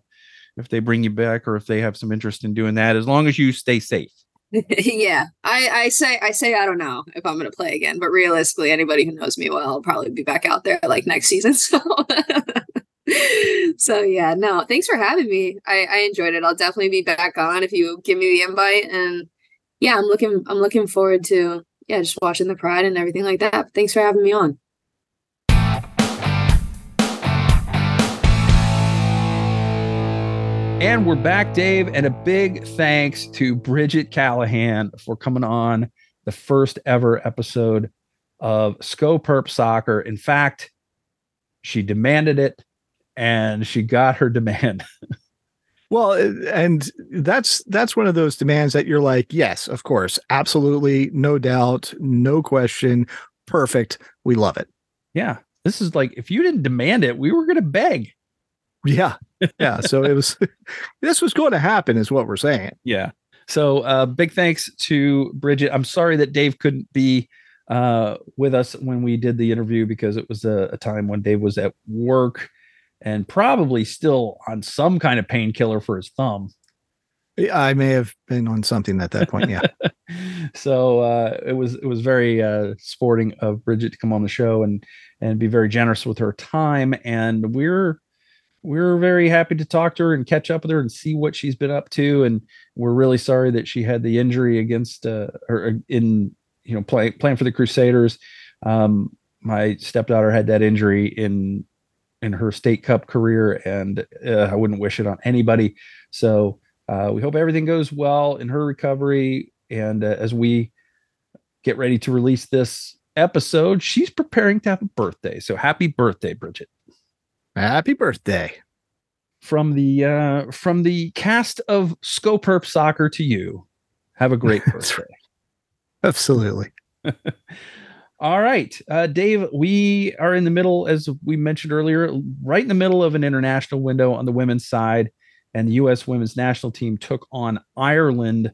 if they bring you back or if they have some interest in doing that, as long as you stay safe. <laughs> <laughs> yeah, I, I say I say I don't know if I'm going to play again, but realistically, anybody who knows me well will probably be back out there like next season. So, <laughs> <laughs> so yeah, no, thanks for having me. I, I enjoyed it. I'll definitely be back on if you give me the invite. And yeah, I'm looking I'm looking forward to yeah just watching the Pride and everything like that. Thanks for having me on. And we're back, Dave. And a big thanks to Bridget Callahan for coming on the first ever episode of Skopurp Soccer. In fact, she demanded it and she got her demand. <laughs> well, and that's that's one of those demands that you're like, yes, of course, absolutely, no doubt, no question perfect. We love it. Yeah. This is like if you didn't demand it, we were going to beg. Yeah. Yeah. so it was, <laughs> this was going to happen, is what we're saying. Yeah. So uh, big thanks to Bridget. I'm sorry that Dave couldn't be uh, with us when we did the interview because it was a, a time when Dave was at work and probably still on some kind of painkiller for his thumb. I may have been on something at that point. Yeah. <laughs> so uh, it was it was very uh, sporting of Bridget to come on the show and and be very generous with her time. And we're we're very happy to talk to her and catch up with her and see what she's been up to. And we're really sorry that she had the injury against uh, or uh, in you know play, playing for the Crusaders. Um, my stepdaughter had that injury in in her state cup career, and uh, I wouldn't wish it on anybody. So uh, we hope everything goes well in her recovery. And uh, as we get ready to release this episode, she's preparing to have a birthday. So happy birthday, Bridget. Happy birthday. From the uh, from the cast of Skopurp Soccer to you. Have a great <laughs> birthday. Absolutely. <laughs> All right, uh, Dave, we are in the middle, as we mentioned earlier, right in the middle of an international window on the women's side, and the U.S. women's national team took on Ireland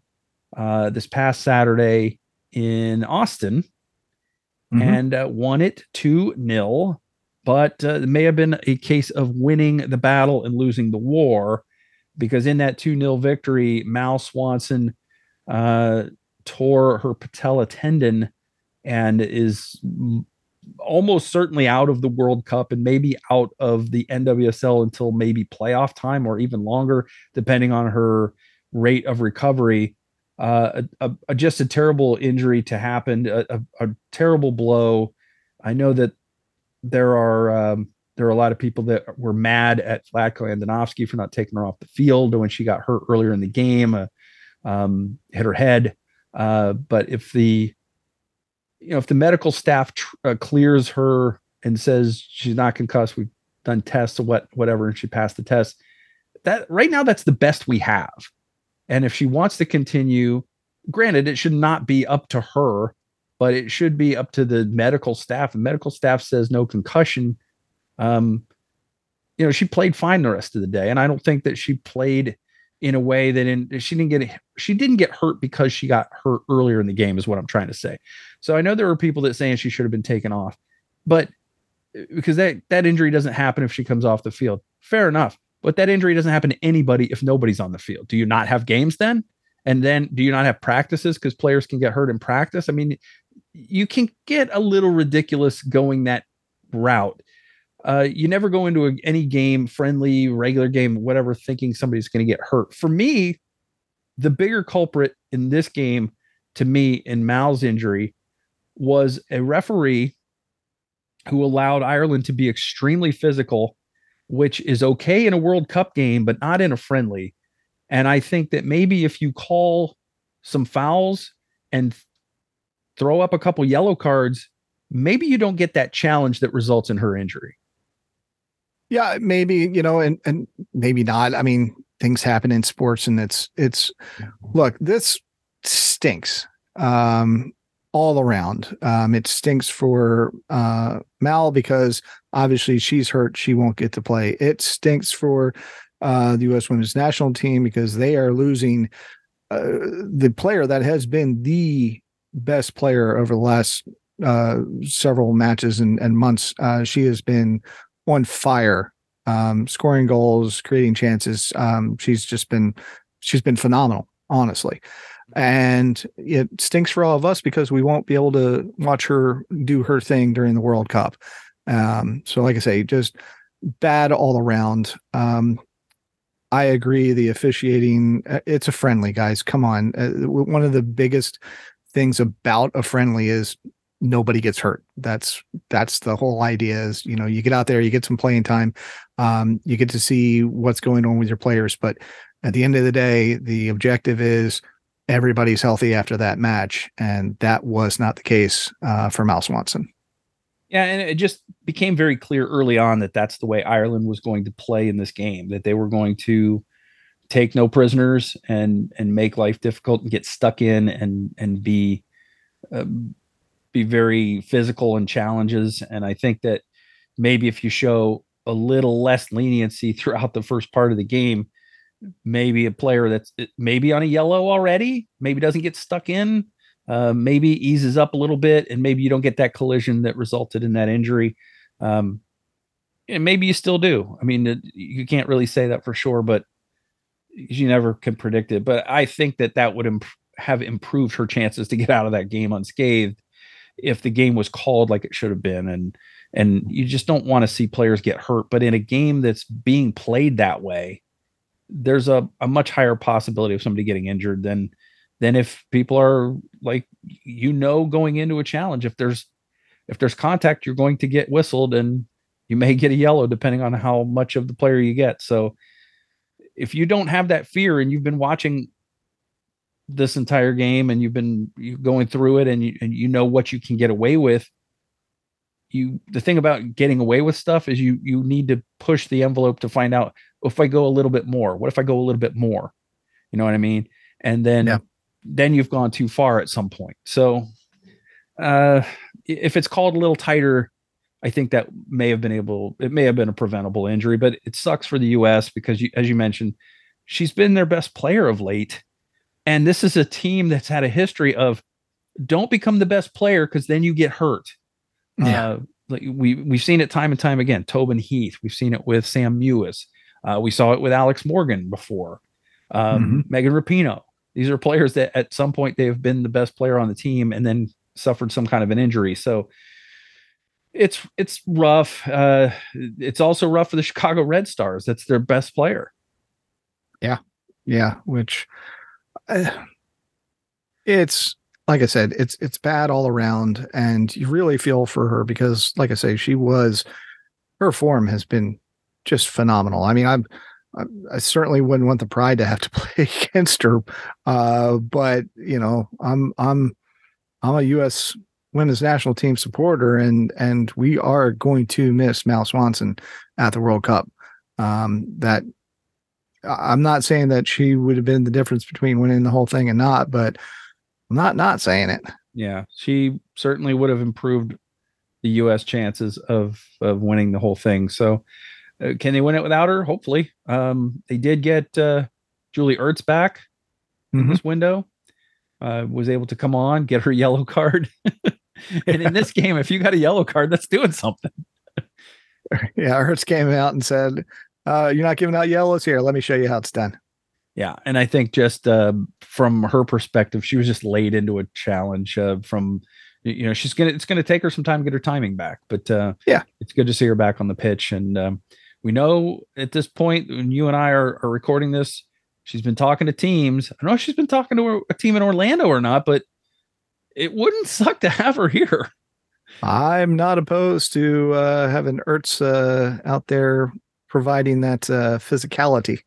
uh, this past Saturday in Austin mm-hmm. and uh, won it 2 0. But uh, it may have been a case of winning the battle and losing the war because in that 2 0 victory, Mal Swanson uh, tore her patella tendon and is almost certainly out of the World Cup and maybe out of the NWSL until maybe playoff time or even longer, depending on her rate of recovery. Uh, a, a, just a terrible injury to happen, a, a, terrible blow. I know that there are um, there are a lot of people that were mad at Vlatko Andonovski for not taking her off the field when she got hurt earlier in the game, uh, um, hit her head. Uh, but if the you know if the medical staff tr- uh, clears her and says she's not concussed, we've done tests or what whatever, and she passed the test. That right now that's the best we have. And if she wants to continue, granted, it should not be up to her, but it should be up to the medical staff. The medical staff says no concussion. Um, you know, she played fine the rest of the day, and I don't think that she played in a way that in she didn't get she didn't get hurt because she got hurt earlier in the game is what I'm trying to say. So I know there were people that saying she should have been taken off, but uh, because that that injury doesn't happen if she comes off the field. Fair enough. But that injury doesn't happen to anybody if nobody's on the field. Do you not have games then? And then do you not have practices because players can get hurt in practice? I mean, you can get a little ridiculous going that route. Uh, you never go into a, any game, friendly, regular game, whatever, thinking somebody's going to get hurt. For me, the bigger culprit in this game, to me, in Mal's injury, was a referee who allowed Ireland to be extremely physical, which is okay in a World Cup game, but not in a friendly. And I think that maybe if you call some fouls and throw up a couple yellow cards, maybe you don't get that challenge that results in her injury. Yeah, maybe, you know, and and maybe not. I mean, things happen in sports and it's it's look, this stinks. Um all around. Um it stinks for uh Mal because obviously she's hurt, she won't get to play. It stinks for uh the US women's national team because they are losing uh, the player that has been the best player over the last uh, several matches and, and months. Uh, she has been on fire, um, scoring goals, creating chances. Um, she's just been she's been phenomenal, honestly. And it stinks for all of us because we won't be able to watch her do her thing during the World Cup. Um, so, like I say, just bad all around. Um, I agree. The officiating, uh, it's a friendly, guys. Come on. Uh, one of the biggest things about a friendly is nobody gets hurt. That's that's the whole idea is, you know, you get out there, you get some playing time, um, you get to see what's going on with your players. But at the end of the day, the objective is everybody's healthy after that match. And that was not the case uh, for Mal Swanson. Yeah, and it just became very clear early on that that's the way Ireland was going to play in this game, that they were going to take no prisoners and and make life difficult and get stuck in and and be um, be very physical and challenges. And I think that maybe if you show a little less leniency <laughs> throughout the first part of the game, maybe a player that's maybe on a yellow already, maybe doesn't get stuck in, uh, maybe eases up a little bit, and maybe you don't get that collision that resulted in that injury. Um, and maybe you still do. I mean, you can't really say that for sure, but you never can predict it. But I think that that would imp- have improved her chances to get out of that game unscathed if the game was called like it should have been. And and you just don't want to see players get hurt. But in a game that's being played that way, there's a, a much higher possibility of somebody getting injured than than if people are like you know going into a challenge. If there's if there's contact, you're going to get whistled and you may get a yellow depending on how much of the player you get. So if you don't have that fear and you've been watching this entire game and you've been going through it and you, and you know what you can get away with you the thing about getting away with stuff is you you need to push the envelope to find out if I go a little bit more what if I go a little bit more you know what I mean and then yeah. then you've gone too far at some point so uh if it's called a little tighter I think that may have been able, it may have been a preventable injury, but it sucks for the U.S. because, you, as you mentioned, she's been their best player of late. And this is a team that's had a history of don't become the best player because then you get hurt. Yeah. Uh, we we've seen it time and time again. Tobin Heath, we've seen it with Sam Mewis. Uh, we saw it with Alex Morgan before. Um, mm-hmm. Megan Rapinoe. These are players that at some point they have been the best player on the team and then suffered some kind of an injury. So it's it's rough. Uh, it's also rough for the Chicago Red Stars. That's their best player. Yeah, yeah. Which <sighs> it's like I said, it's it's bad all around, and you really feel for her because, like I say, she was her form has been just phenomenal. I mean, I'm I certainly wouldn't want the Pride to have to <laughs> play against her, uh, but you know, I'm I'm I'm a U.S women's national team supporter, and and we are going to miss Mal Swanson at the World Cup. Um, that I'm not saying that she would have been the difference between winning the whole thing and not, but I'm not not saying it. Yeah, she certainly would have improved the U.S. chances of of winning the whole thing. So, uh, can they win it without her? Hopefully, um, they did get uh, Julie Ertz back mm-hmm. in this window. Uh, was able to come on, get her <laughs> yellow card. <laughs> and in this game, if you got a yellow card, that's doing something. <laughs> yeah, Ertz came out and said, uh, "You're not giving out yellows here. Let me show you how it's done." Yeah, and I think just uh, from her perspective, she was just laid into a challenge uh, from you know she's gonna it's gonna take her some time to get her timing back, but uh, yeah, it's good to see her back on the pitch. And um, we know at this point when you and I are, are recording this, she's been talking to teams. I don't know if she's been talking to a team in Orlando or not, but it wouldn't <laughs> suck to have her here. I'm not opposed to uh, having Ertz uh, out there providing that uh, physicality.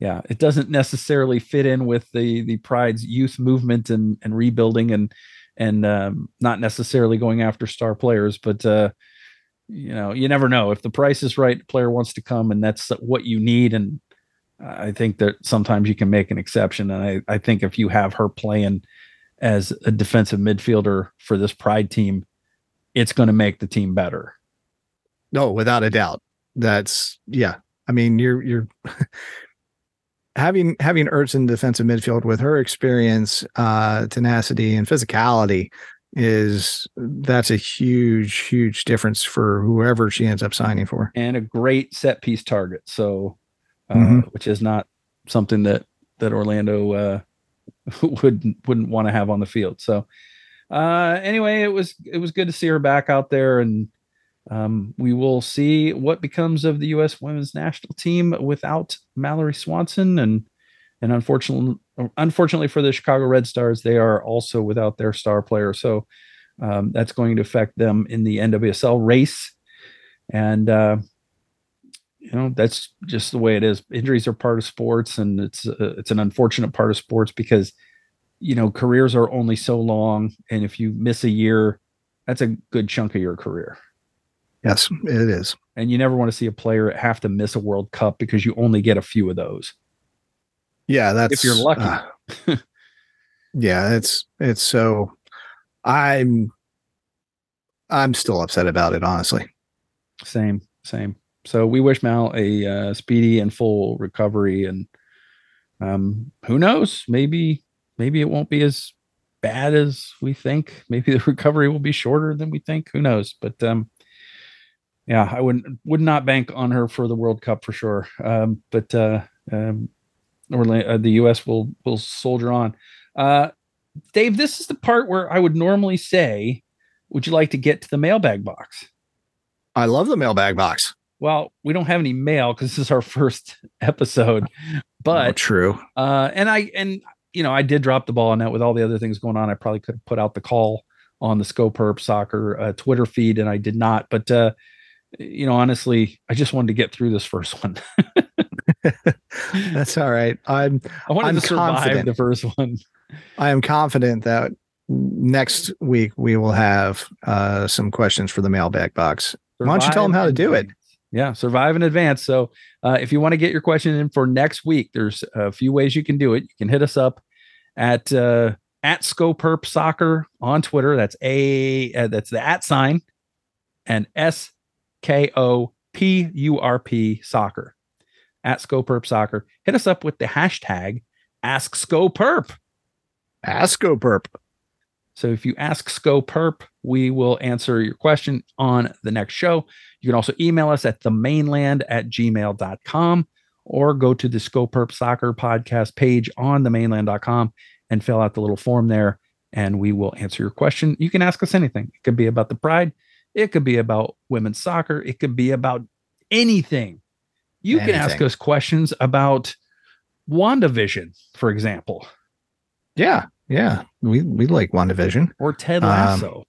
Yeah, it doesn't necessarily fit in with the the Pride's youth movement and and rebuilding and and um, not necessarily going after star players, but uh, you know, you never know if the price is right. player wants to come, and that's what you need. And I think that sometimes you can make an exception. And I I think if you have her playing as a defensive midfielder for this pride team, it's going to make the team better. No, without a doubt. That's yeah. I mean, you're you're <laughs> having having Ertz in defensive midfield with her experience, uh, tenacity, and physicality is that's a huge, huge difference for whoever she ends up signing for. And a great set piece target. So, uh, mm-hmm. which is not something that that Orlando uh, <laughs> wouldn't wouldn't want to have on the field. So uh, anyway, it was it was good to see her back out there, and um, we will see what becomes of the U.S. Women's National Team without Mallory Swanson, and and unfortunately, unfortunately for the Chicago Red Stars, they are also without their star player. So um, that's going to affect them in the NWSL race, and uh, you know that's just the way it is injuries are part of sports and it's uh, it's an unfortunate part of sports because you know careers are only so long and if you miss a year that's a good chunk of your career yes it is and you never want to see a player have to miss a world cup because you only get a few of those yeah that's if you're lucky uh, <laughs> yeah it's it's so i'm I'm still upset about it, honestly. Same, same. So we wish Mal a uh, speedy and full recovery, and um, who knows? Maybe, maybe it won't be as bad as we think. Maybe the <laughs> recovery will be shorter than we think. Who knows? But um, yeah, I wouldn't would not bank on her for the World Cup for sure. Um, but uh, um, uh, the U.S. will will soldier on. Uh, Dave, this is the part where I would normally say, "Would you like to get to the mailbag box?" I love the mailbag box. Well, we don't have any mail because this is our <laughs> first episode, but oh, true. Uh, and I and you know I did drop the ball on that with all the other things going on. I probably could have put out the call on the Skopurp Soccer uh, Twitter feed, and I did not. But uh, you know, honestly, I just wanted to get through this first one. <laughs> That's all right. I'm. I wanted I'm to survive confident. the first one. I am confident that next week we will have uh, some questions for the mailbag box. Why don't you tell them how to do it? Yeah, survive in advance. So uh, if you want to get your question in for next week, there's a few ways you can do it. You can hit us up at uh, at Skopurp Soccer on Twitter. That's a uh, that's the at sign and S K O P U R P Soccer at Skopurp Soccer. Hit us up with the hashtag Ask Skopurp. Ask Skopurp. So if you ask Skopurp, we will answer your question on the next show. You can also email us at themaneland at gmail.com or go to the Skopurp Soccer podcast page on themaneland.com and fill out the little form there and we will answer your question. You can ask us anything. It could be about the pride, it could be about women's soccer, it could be about anything. You Anything. can ask us questions about WandaVision, for example, Yeah, yeah. We we like WandaVision. or Ted Um, Lasso.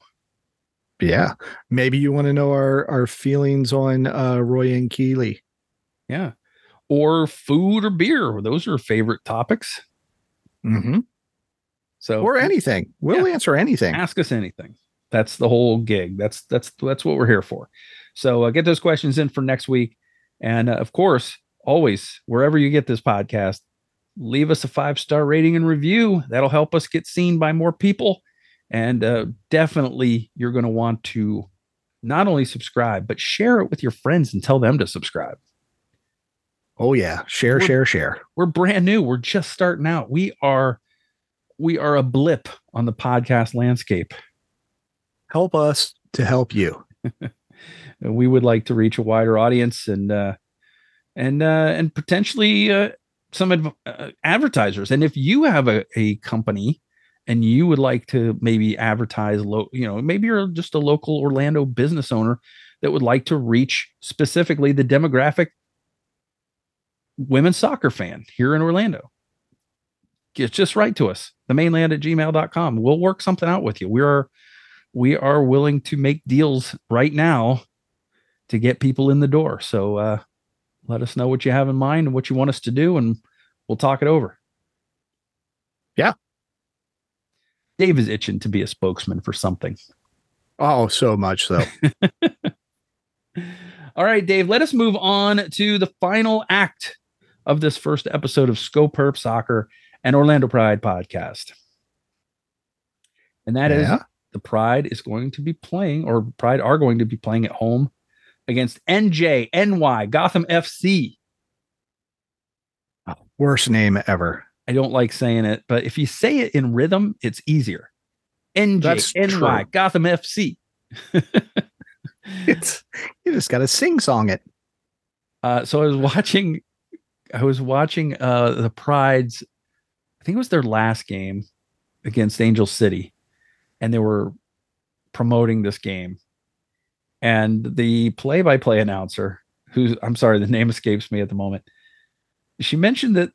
Yeah. Maybe you want to know our our feelings on uh, Roy and Keeley. Yeah. Or food or beer. Those are favorite topics. Mm-hmm. So Or anything. We'll answer anything. ask us anything. That's the whole gig. That's that's that's what we're here for. So uh, get those questions in for next week, and uh, of course, always wherever you get this podcast, leave us a five star rating and review. That'll help us get seen by more people, and uh, definitely you're going to want to not only subscribe but share it with your friends and tell them to subscribe. Oh yeah. Share, We're- share, share. We're brand new. We're just starting out. We are we are a blip on the podcast landscape. Help us to help you. <laughs> We would like to reach a wider audience and uh and uh and potentially uh some adv- uh, advertisers. And if you have a, a company and you would like to maybe advertise low you know maybe you're just a local orlando business owner that would like to reach specifically the demographic women's soccer fan here in orlando get just write to us themaneland at gmail.com we'll work something out with you. We are we are willing to make deals right now to get people in the door so uh let us know what you have in mind and what you want us to do and we'll talk it over Yeah. dave is itching to be a spokesman for something Oh, so much so. <laughs> <laughs> all right dave let us move on to the final act of this first episode of Scope Skopurp Soccer and Orlando Pride podcast. And that is Yeah. The Pride is going to be playing, or Pride are going to be playing at home against NJNY Gotham FC. Worst name ever. I don't like saying it, but if you say it in rhythm, it's easier. That's NJNY true. Gotham FC. <laughs> It's you just gotta sing song it. Uh, so I was watching, I was watching uh, the Pride's, I think it was their last game against Angel City, and they were promoting this game. And the play-by-play announcer, who's I'm sorry, the name escapes me at the moment, she mentioned that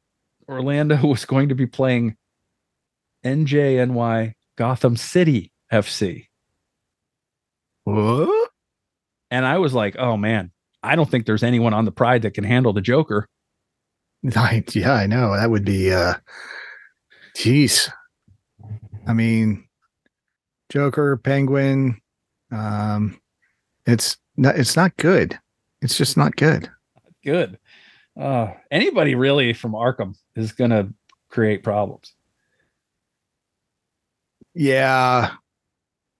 Orlando <laughs> was going to be playing NJNY Gotham City FC. What? And I was like, oh man, I don't think there's anyone on the Pride that can handle the Joker. <laughs> I, yeah, I know. That would be uh jeez. I mean Joker, Penguin, um it's not it's not good. It's just not good. good. Uh, anybody really from Arkham is going to create problems. Yeah.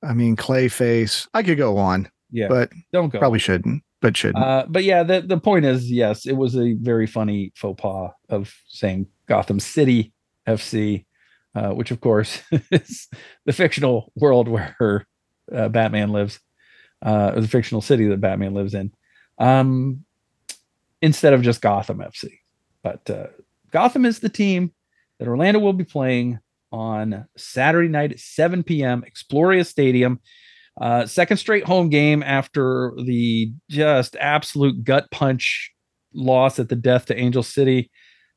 I mean, Clayface. I could go on, Yeah, but don't go. probably shouldn't. But shouldn't. Uh, but yeah, the the point is, yes, it was a very funny faux pas of saying Gotham City FC, uh, which of course <laughs> is the fictional world where uh, Batman lives, uh, the fictional city that Batman lives in, um, instead of just Gotham FC. But uh, Gotham is the team that Orlando will be playing on Saturday night at 7 p.m. Exploria Stadium. Uh, second straight home game after the just absolute gut punch loss at the death to Angel City.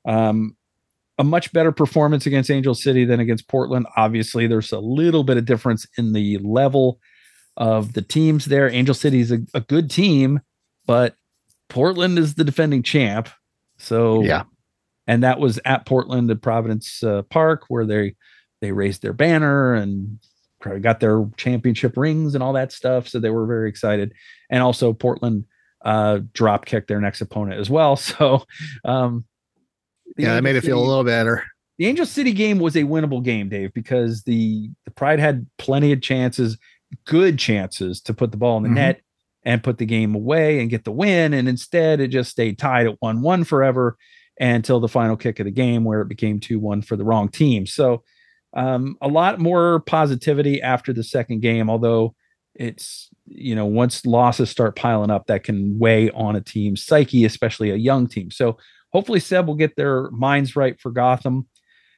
Um, a much better performance against Angel City than against Portland. Obviously, there's a little bit of difference in the level of the teams there. Angel City is a, a good team, but Portland is the defending champ. So yeah, and that was at Portland at Providence uh, Park where they they raised their banner and got their championship rings and all that stuff. So they were very excited. And also Portland uh, drop kicked their next opponent as well. <laughs> So um, yeah, that made it feel a little better. the Angel City game was a winnable game, Dave, because the the Pride had plenty of chances, good chances to put the ball in the Mhm. net and put the game away and get the win. And instead, it just stayed tied at one one forever until the final kick of the game, where it became two one for the wrong team. So um, a lot more positivity after the second game, although it's you know once losses start piling up, that can weigh on a team's psyche, especially a young team. So hopefully Seb will get their minds right for Gotham.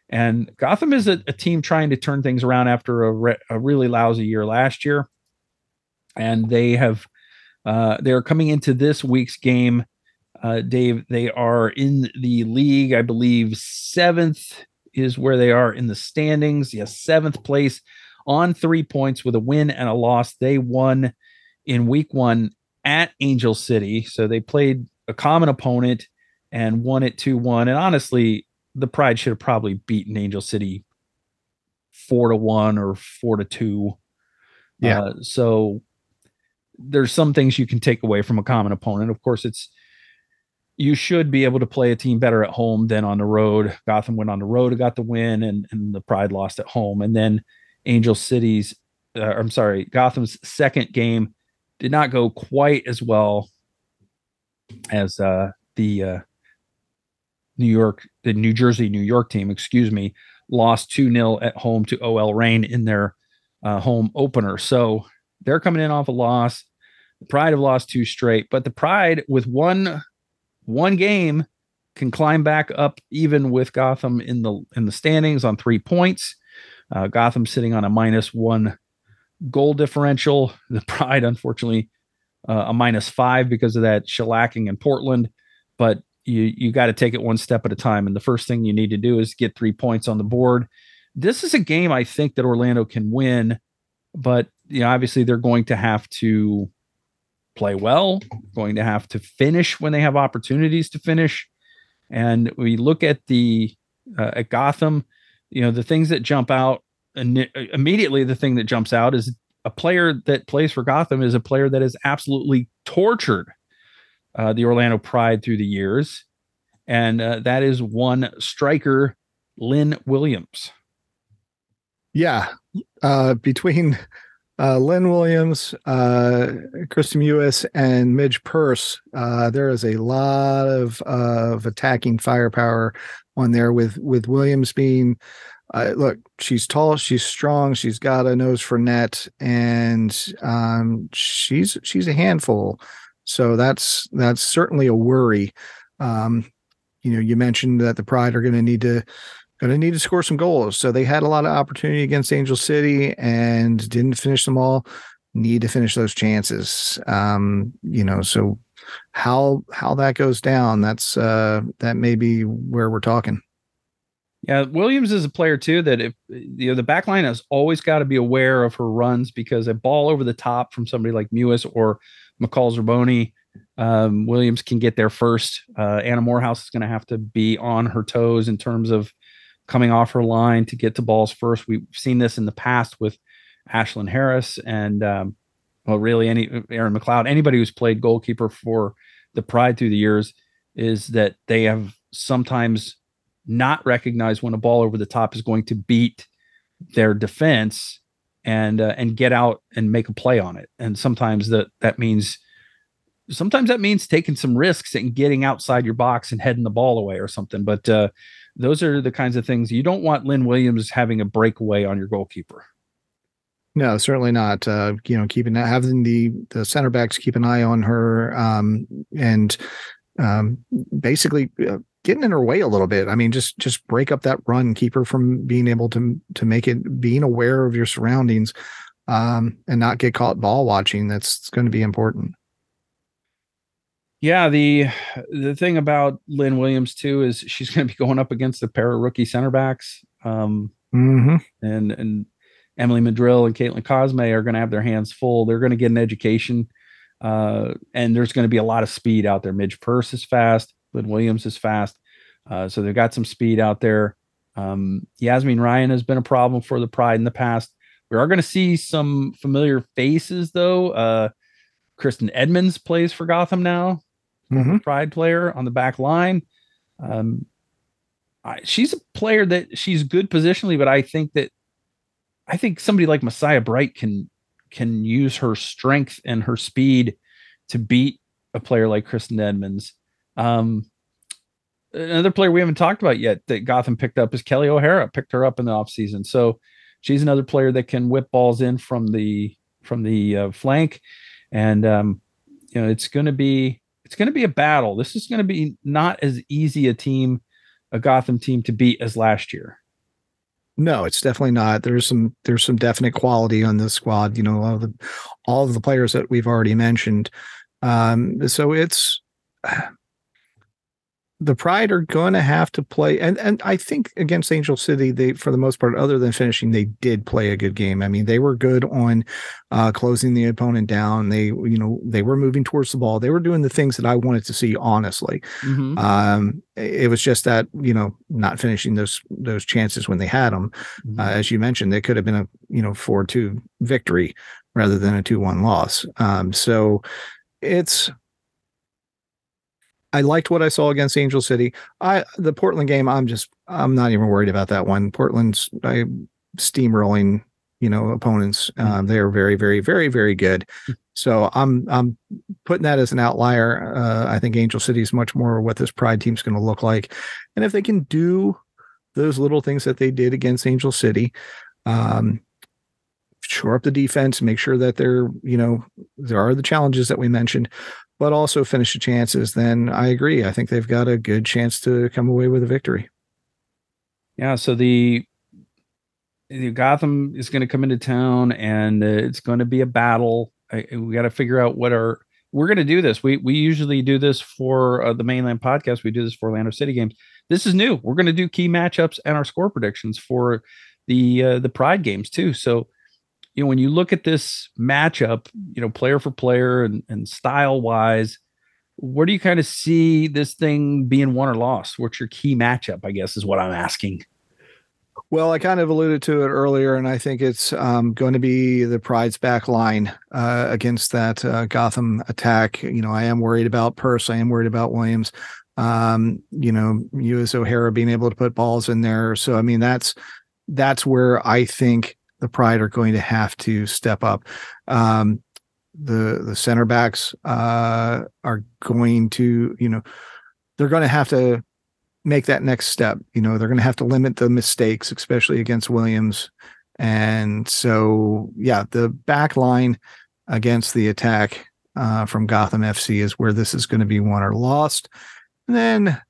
And Gotham is a, a team trying to turn things around after a, re- a really lousy year last year. And they have, uh, they're coming into this week's game. Uh, Dave, they are in the league, I believe, seventh is where they are in the standings. Yes, seventh place on three points with a win and a loss. They won in week one at Angel City. So they played a common opponent and won it 2 1. And honestly, the Pride should have probably beaten Angel City 4 to 1 or 4 to 2. Yeah. Uh, so there's some things you can take away from a common opponent. Of course, it's you should be able to play a team better at home than on the road. Gotham went on the road, and got the win, and, and the Pride lost at home. And then Angel City's, uh, I'm sorry, Gotham's second game did not go quite as well as uh, the uh, New York, the New Jersey, New York team, excuse me, lost 2 0 at home to OL Reign in their uh, home opener. So they're coming in off a loss. The Pride have lost two straight, but the Pride with one one game can climb back up even with Gotham in the in the standings on three points. Uh, Gotham sitting on a minus one goal differential. The Pride, unfortunately, uh, a minus five because of that shellacking in Portland. But you you got to take it one step at a time. And the first thing you need to do is get three points on the board. This is a game I think that Orlando can win, but you know obviously they're going to have to play well, going to have to finish when they have opportunities to finish. And we look at the uh, at Gotham, you know the things that jump out and immediately the thing that jumps out is a player that plays for Gotham is a player that is absolutely tortured uh, the Orlando Pride through the years, and uh, that is one striker, Lynn Williams. Yeah, uh, between uh, Lynn Williams, uh, Kristen Mewis, and Midge Purce, uh, there is a lot of of attacking firepower on there. With with Williams being, uh, look, she's tall, she's strong, she's got a nose for net, and um, she's she's a handful. So that's that's certainly a worry. Um, you know, you mentioned that the Pride are going to need to going to need to score some goals. So they had a lot of opportunity against Angel City and didn't finish them all. Need to finish those chances. Um, you know, so how how that goes down, that's uh that may be where we're talking. Yeah, Williams is a player too that if you know the back line has always got to be aware of her runs because a ball over the top from somebody like Mewis or McCall Zerboni, um, Williams can get there first. Uh, Anna Moorhouse is going to have to be on her toes in terms of coming off her line to get to balls first. We've seen this in the past with Ashlyn Harris and um, well, really any Erin McLeod, anybody who's played goalkeeper for the Pride through the years is that they have sometimes not recognized when a ball over the top is going to beat their defense and uh, and get out and make a play on it. And sometimes that that means sometimes that means taking some risks and getting outside your box and heading the ball away or something. But uh, those are the kinds of things you don't want Lynn Williams having a breakaway on your goalkeeper. No, certainly not. Uh, you know, keeping having the the center backs keep an eye on her, um, and um, basically uh, getting in her way a little bit. I mean, just just break up that run, keep her from being able to to make it, being aware of your surroundings, um, and not get caught ball watching. That's going to be important. Yeah, the the thing about Lynn Williams too is she's going to be going up against a pair of rookie center backs, um, mm-hmm. and and Emily Madril and Caitlin Cosme are going to have their hands full. They're going to get an education, uh, and there's going to be a lot of speed out there. Midge Purce is fast, Lynn Williams is fast, uh, so they've got some speed out there. Um, Yazmeen Ryan has been a problem for the Pride in the past. We are going to see some familiar faces though. Uh, Kristen Edmonds plays for Gotham now mm-hmm. Pride player on the back line. Um, I, she's a player that she's good positionally, but I think that I think somebody like Messiah Bright can can use her strength and her speed to beat a player like Kristen Edmonds. Um, another player we haven't talked about yet that Gotham picked up is Kelly O'Hara. Picked her up in the offseason. So she's another player that can whip balls in from the from the uh, flank, and um, you know it's going to be it's to be a battle. This is going to be not as easy a team, a Gotham team to beat as last year. No, it's definitely not. There's some there's some definite quality on this squad. You know, all the all of the players that we've already mentioned. Um, so it's the Pride are going to have to play, and and I think against Angel City, they for the most part, other than finishing, they did play a good game. I mean, they were good on uh, closing the opponent down. They, you know, they were moving towards the ball. They were doing the things that I wanted to see. Honestly, mm-hmm. um, it was just that you know not finishing those those chances when they had them. Mm-hmm. Uh, as you mentioned, they could have been a you know four two victory rather than a two one loss. Um, so it's I liked what I saw against Angel City. I the Portland game, I'm just I'm not even worried about that one. Portland's I steamrolling, you know, opponents. Mm-hmm. Um, they are very, very, very, very good. So I'm I'm putting that as an outlier. Uh, I think Angel City is much more what this Pride team's going to look like, and if they can do those little things that they did against Angel City, um, shore up the defense, make sure that they're you know there are the challenges that we mentioned, but also finish the chances, then I agree. I think they've got a good chance to come away with a victory. Yeah. So the, the Gotham is going to come into town, and it's going to be a battle. I, we got to figure out what our we're going to do this. We we usually do this for uh, the Mane Land podcast. We do this for Orlando City games. This is new. We're going to do key matchups and our score predictions for the uh, the Pride games too. So you know, when you look at this matchup, you know, player for player and, and style wise, where do you kind of see this thing being won or lost? What's your key matchup? I guess is what I'm asking. Well, I kind of alluded to it earlier, and I think it's um, going to be the Pride's back line uh, against that uh, Gotham attack. You know, I am worried about Purce. I am worried about Williams. Um, you know, U.S. O'Hara being able to put balls in there. So, I mean, that's that's where I think the Pride are going to have to step up. Um, the the center backs uh, are going to, you know, they're going to have to make that next step. You know, they're going to have to limit the mistakes, especially against Williams. And so, yeah, the back line against the attack uh, from Gotham FC is where this is going to be won or lost. And then,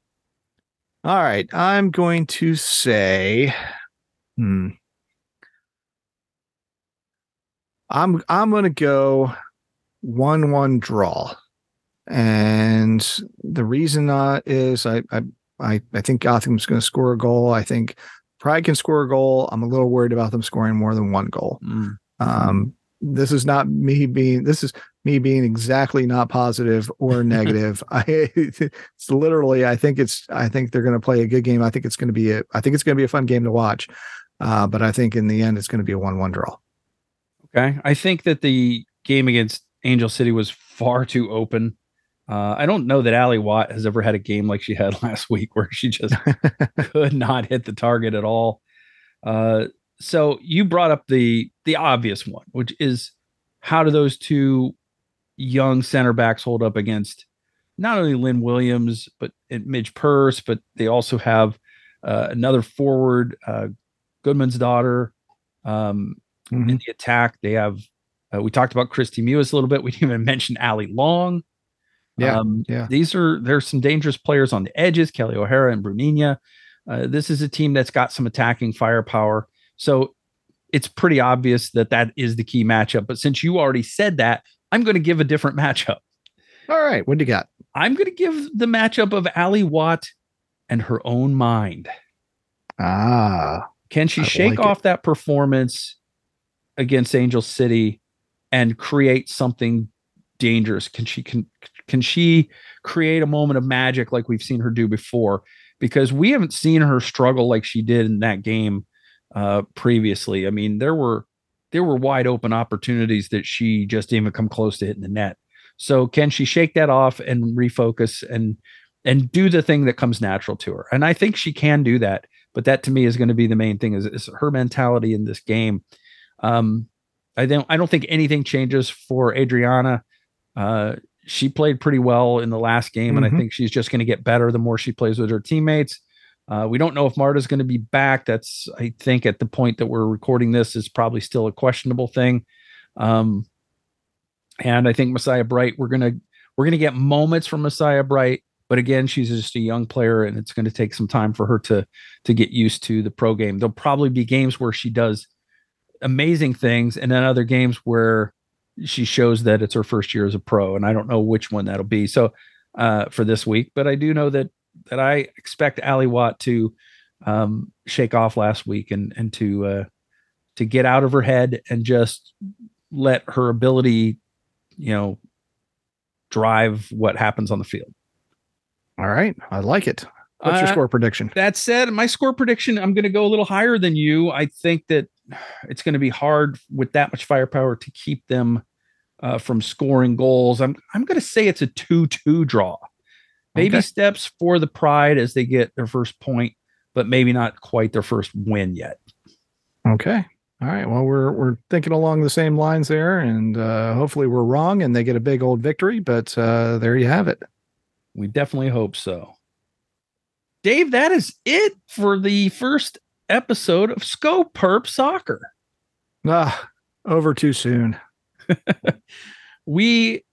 all right, I'm going to say, hmm, I'm I'm gonna go one one draw, and the reason uh, is I I I, I think Gotham's going to score a goal. I think Pride can score a goal. I'm a little worried about them scoring more than one goal. Mm. Um, this is not me being this is me being exactly not positive or <laughs> negative. I it's literally I think it's I think they're going to play a good game. I think it's going to be a I think it's going to be a fun game to watch. Uh, but I think in the end it's going to be a one-one draw. Okay. I think that the game against Angel City was far too open. Uh, I don't know that Ally Watt has ever had a game like she had <laughs> last week where she just <laughs> could not hit the target at all. Uh, so you brought up the the obvious one, which is how do those two young center backs hold up against not only Lynn Williams but Midge Purce, but they also have uh, another forward, uh, Goodman's daughter. Um, mm-hmm. In the attack, they have. Uh, we talked about Kristie Mewis a little bit. We <laughs> didn't even mention Allie Long. Yeah, um, yeah. These are there's some dangerous players on the edges, Kelly O'Hara and Bruninha. Uh, this is a team that's got some attacking firepower. So it's pretty obvious that that is the key matchup. But since you already said that, I'm going to give a different <laughs> matchup. All right. What do you got? I'm going to give the matchup of Ally Watt and her own mind. Ah. Can she I shake like off it. that performance against Angel City and create something dangerous? Can she can can she create a moment of magic like we've seen her do before? Because we haven't seen her struggle like she did in that game uh, previously. I mean, there were there were wide open opportunities that she just didn't even come close to hitting the net. So can she shake that off and refocus and and do the thing that comes natural to her? And I think she can do that. But that to me is going to be the main thing is, is her mentality in this game. Um, I don't I don't think anything changes for Adriana. Uh, she played pretty well in the last game, mm-hmm. and I mm-hmm. think she's just going to get better the more she plays with her teammates. Uh, we don't know if Marta's going to be back. That's, I think, at the point that we're recording this, is probably still a questionable thing. Um, and I think Messiah Bright, we're gonna we're gonna get moments from Messiah Bright, but again, she's just a young player, and it's going to take some time for her to to get used to the pro game. There'll probably be games where she does amazing things, and then other games where she shows that it's her first year as a pro, and I don't know which one that'll be. So uh, for this week, but I do know that that I expect Ally Watt to um, shake off last week and and to uh, to get out of her head and just let her ability, you know, drive what happens on the field. All right, I like it. What's uh, your score prediction? That said, my score prediction, I'm going to go a little higher than you. I think that it's going to be hard with that much firepower to keep them uh, from scoring goals. I'm I'm going to say it's a two-two draw baby okay. steps for the pride as they get their first point, but maybe not quite their first win yet. Okay. All right. Well, we're we're thinking along the same lines there, and uh, hopefully we're wrong and they get a big old victory. But uh, there you have it. We definitely hope so. Dave, that is it for the first episode of Skopurp Soccer. Ah, over too soon. <laughs> we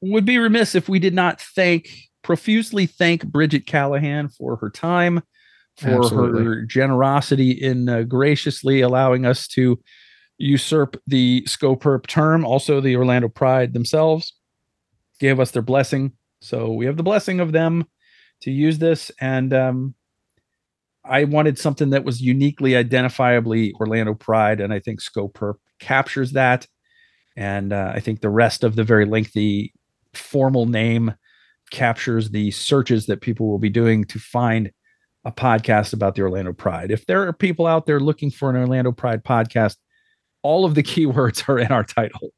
would be remiss if we did not thank profusely thank Bridget Callahan for her time, for Absolutely. her generosity in uh, graciously allowing us to usurp the Skopurp term. Also, the Orlando Pride themselves gave us their blessing. So we have the blessing of them to use this. And um, I wanted something that was uniquely identifiably Orlando Pride. And I think Skopurp captures that. And uh, I think the rest of the very lengthy formal name captures the searches that people will be doing to find a podcast about the Orlando Pride. If there are people out there looking for an Orlando Pride podcast, all of the <laughs> keywords are in our title.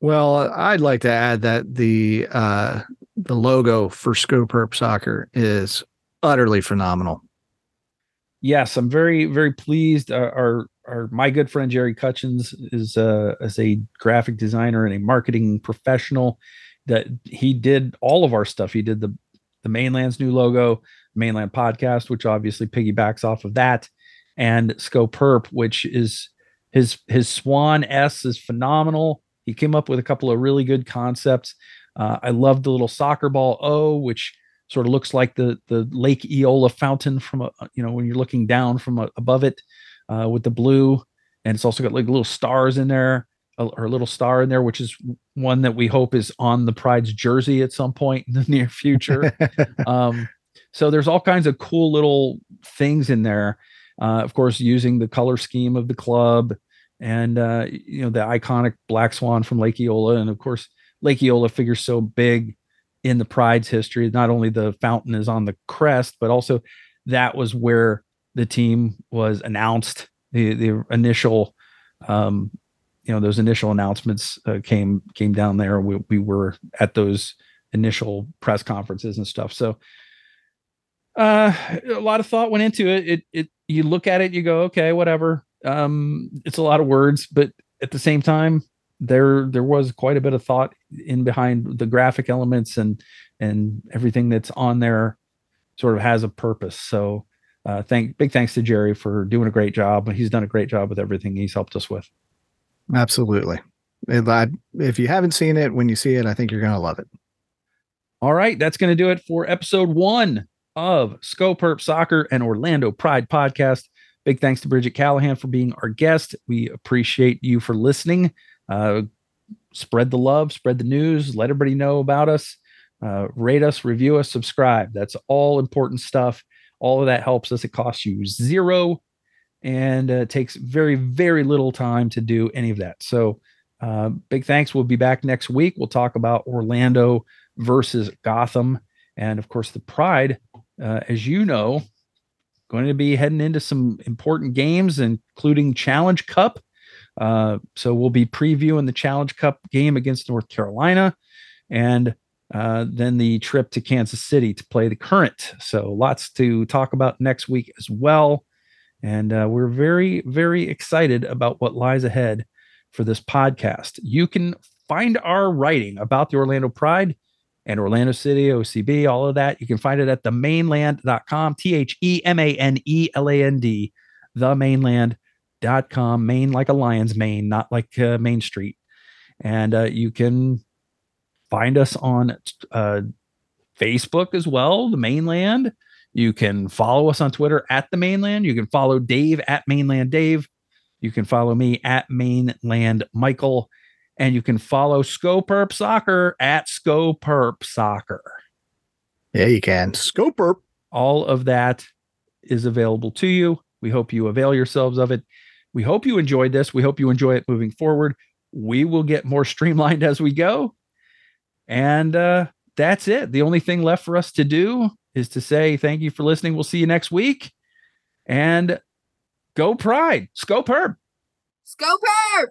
Well, I'd like to add that the uh, the logo for Skopurp Soccer is utterly phenomenal. Yes, I'm very very pleased. Uh, our our my good friend Jerry Cutchins is uh, a graphic designer and a marketing professional that he did all of our stuff. He did the the Mane Land's new logo, mainland podcast, which obviously piggybacks off of that, and Skopurp, which is his his Swan S is phenomenal. He came up with a couple of really good concepts. Uh, I love the little soccer ball O, which sort of looks like the the Lake Eola fountain from a you know when you're looking down from a, above it uh, with the blue, and it's also got like little stars in there a, or a little star in there, which is one that we hope is on the Pride's jersey at some point in the <laughs> near future. <laughs> um, so there's all kinds of cool little things in there. Uh, of course, using the color scheme of the club and uh, you know the iconic black swan from Lake Eola, and of course Lake Eola figures so big in the Pride's history. Not only the fountain is on the crest, but also that was where the team was announced. The the initial um, you know those initial announcements uh, came came down there. We we were at those initial press conferences and stuff. So Uh, a lot of thought went into it. It, it, you look at it, you go, okay, whatever. Um, it's a lot of words, but at the same time, there there was quite a bit of thought in behind the graphic elements and and everything that's on there sort of has a purpose. So uh, thank big thanks to Jerry for doing a great job. He's done a great job with everything he's helped us with. Absolutely. If you haven't seen it, when you see it, I think you're going to love it. All right, that's going to do it for episode one of Skopurp Soccer and Orlando Pride podcast. Big thanks to Bridget Callahan for being our guest. We appreciate you for listening. Uh, spread the love, spread the news, let everybody know about us. Uh, rate us, review us, subscribe. That's all important stuff. All of that helps us. It costs you zero and uh, takes very, very little time to do any of that. So, uh, big thanks. We'll be back next week. We'll talk about Orlando versus Gotham. And of course, the Pride, uh, as you know, going to be heading into some important games, including Challenge Cup. Uh, so we'll be previewing the Challenge Cup game against North Carolina and uh, then the trip to Kansas City to play the current. So lots to talk about next week as well. And uh, we're very, very excited about what lies ahead for this podcast. You can find our writing about the Orlando Pride and Orlando City, OCB, all of that. You can find it at themaneland.com, T H E M A N E L A N D, themaneland.com, Mane like a lion's mane, not like uh, Main Street. And uh, you can find us on uh, Facebook as well, the Mane Land. You can follow us on Twitter at the Mane Land. You can follow Dave at Mane Land Dave. You can follow me at Mane Land Michael. And you can follow Skopurp Soccer at Skopurp Soccer. Yeah, you can. Skopurp. All of that is available to you. We hope you avail yourselves of it. We hope you enjoyed this. We hope you enjoy it moving forward. We will get more <laughs> streamlined as we go. And uh, that's it. The only thing left for us to do is to say thank you for listening. We'll see you next week. And go Pride. Skopurp. Scope Herb.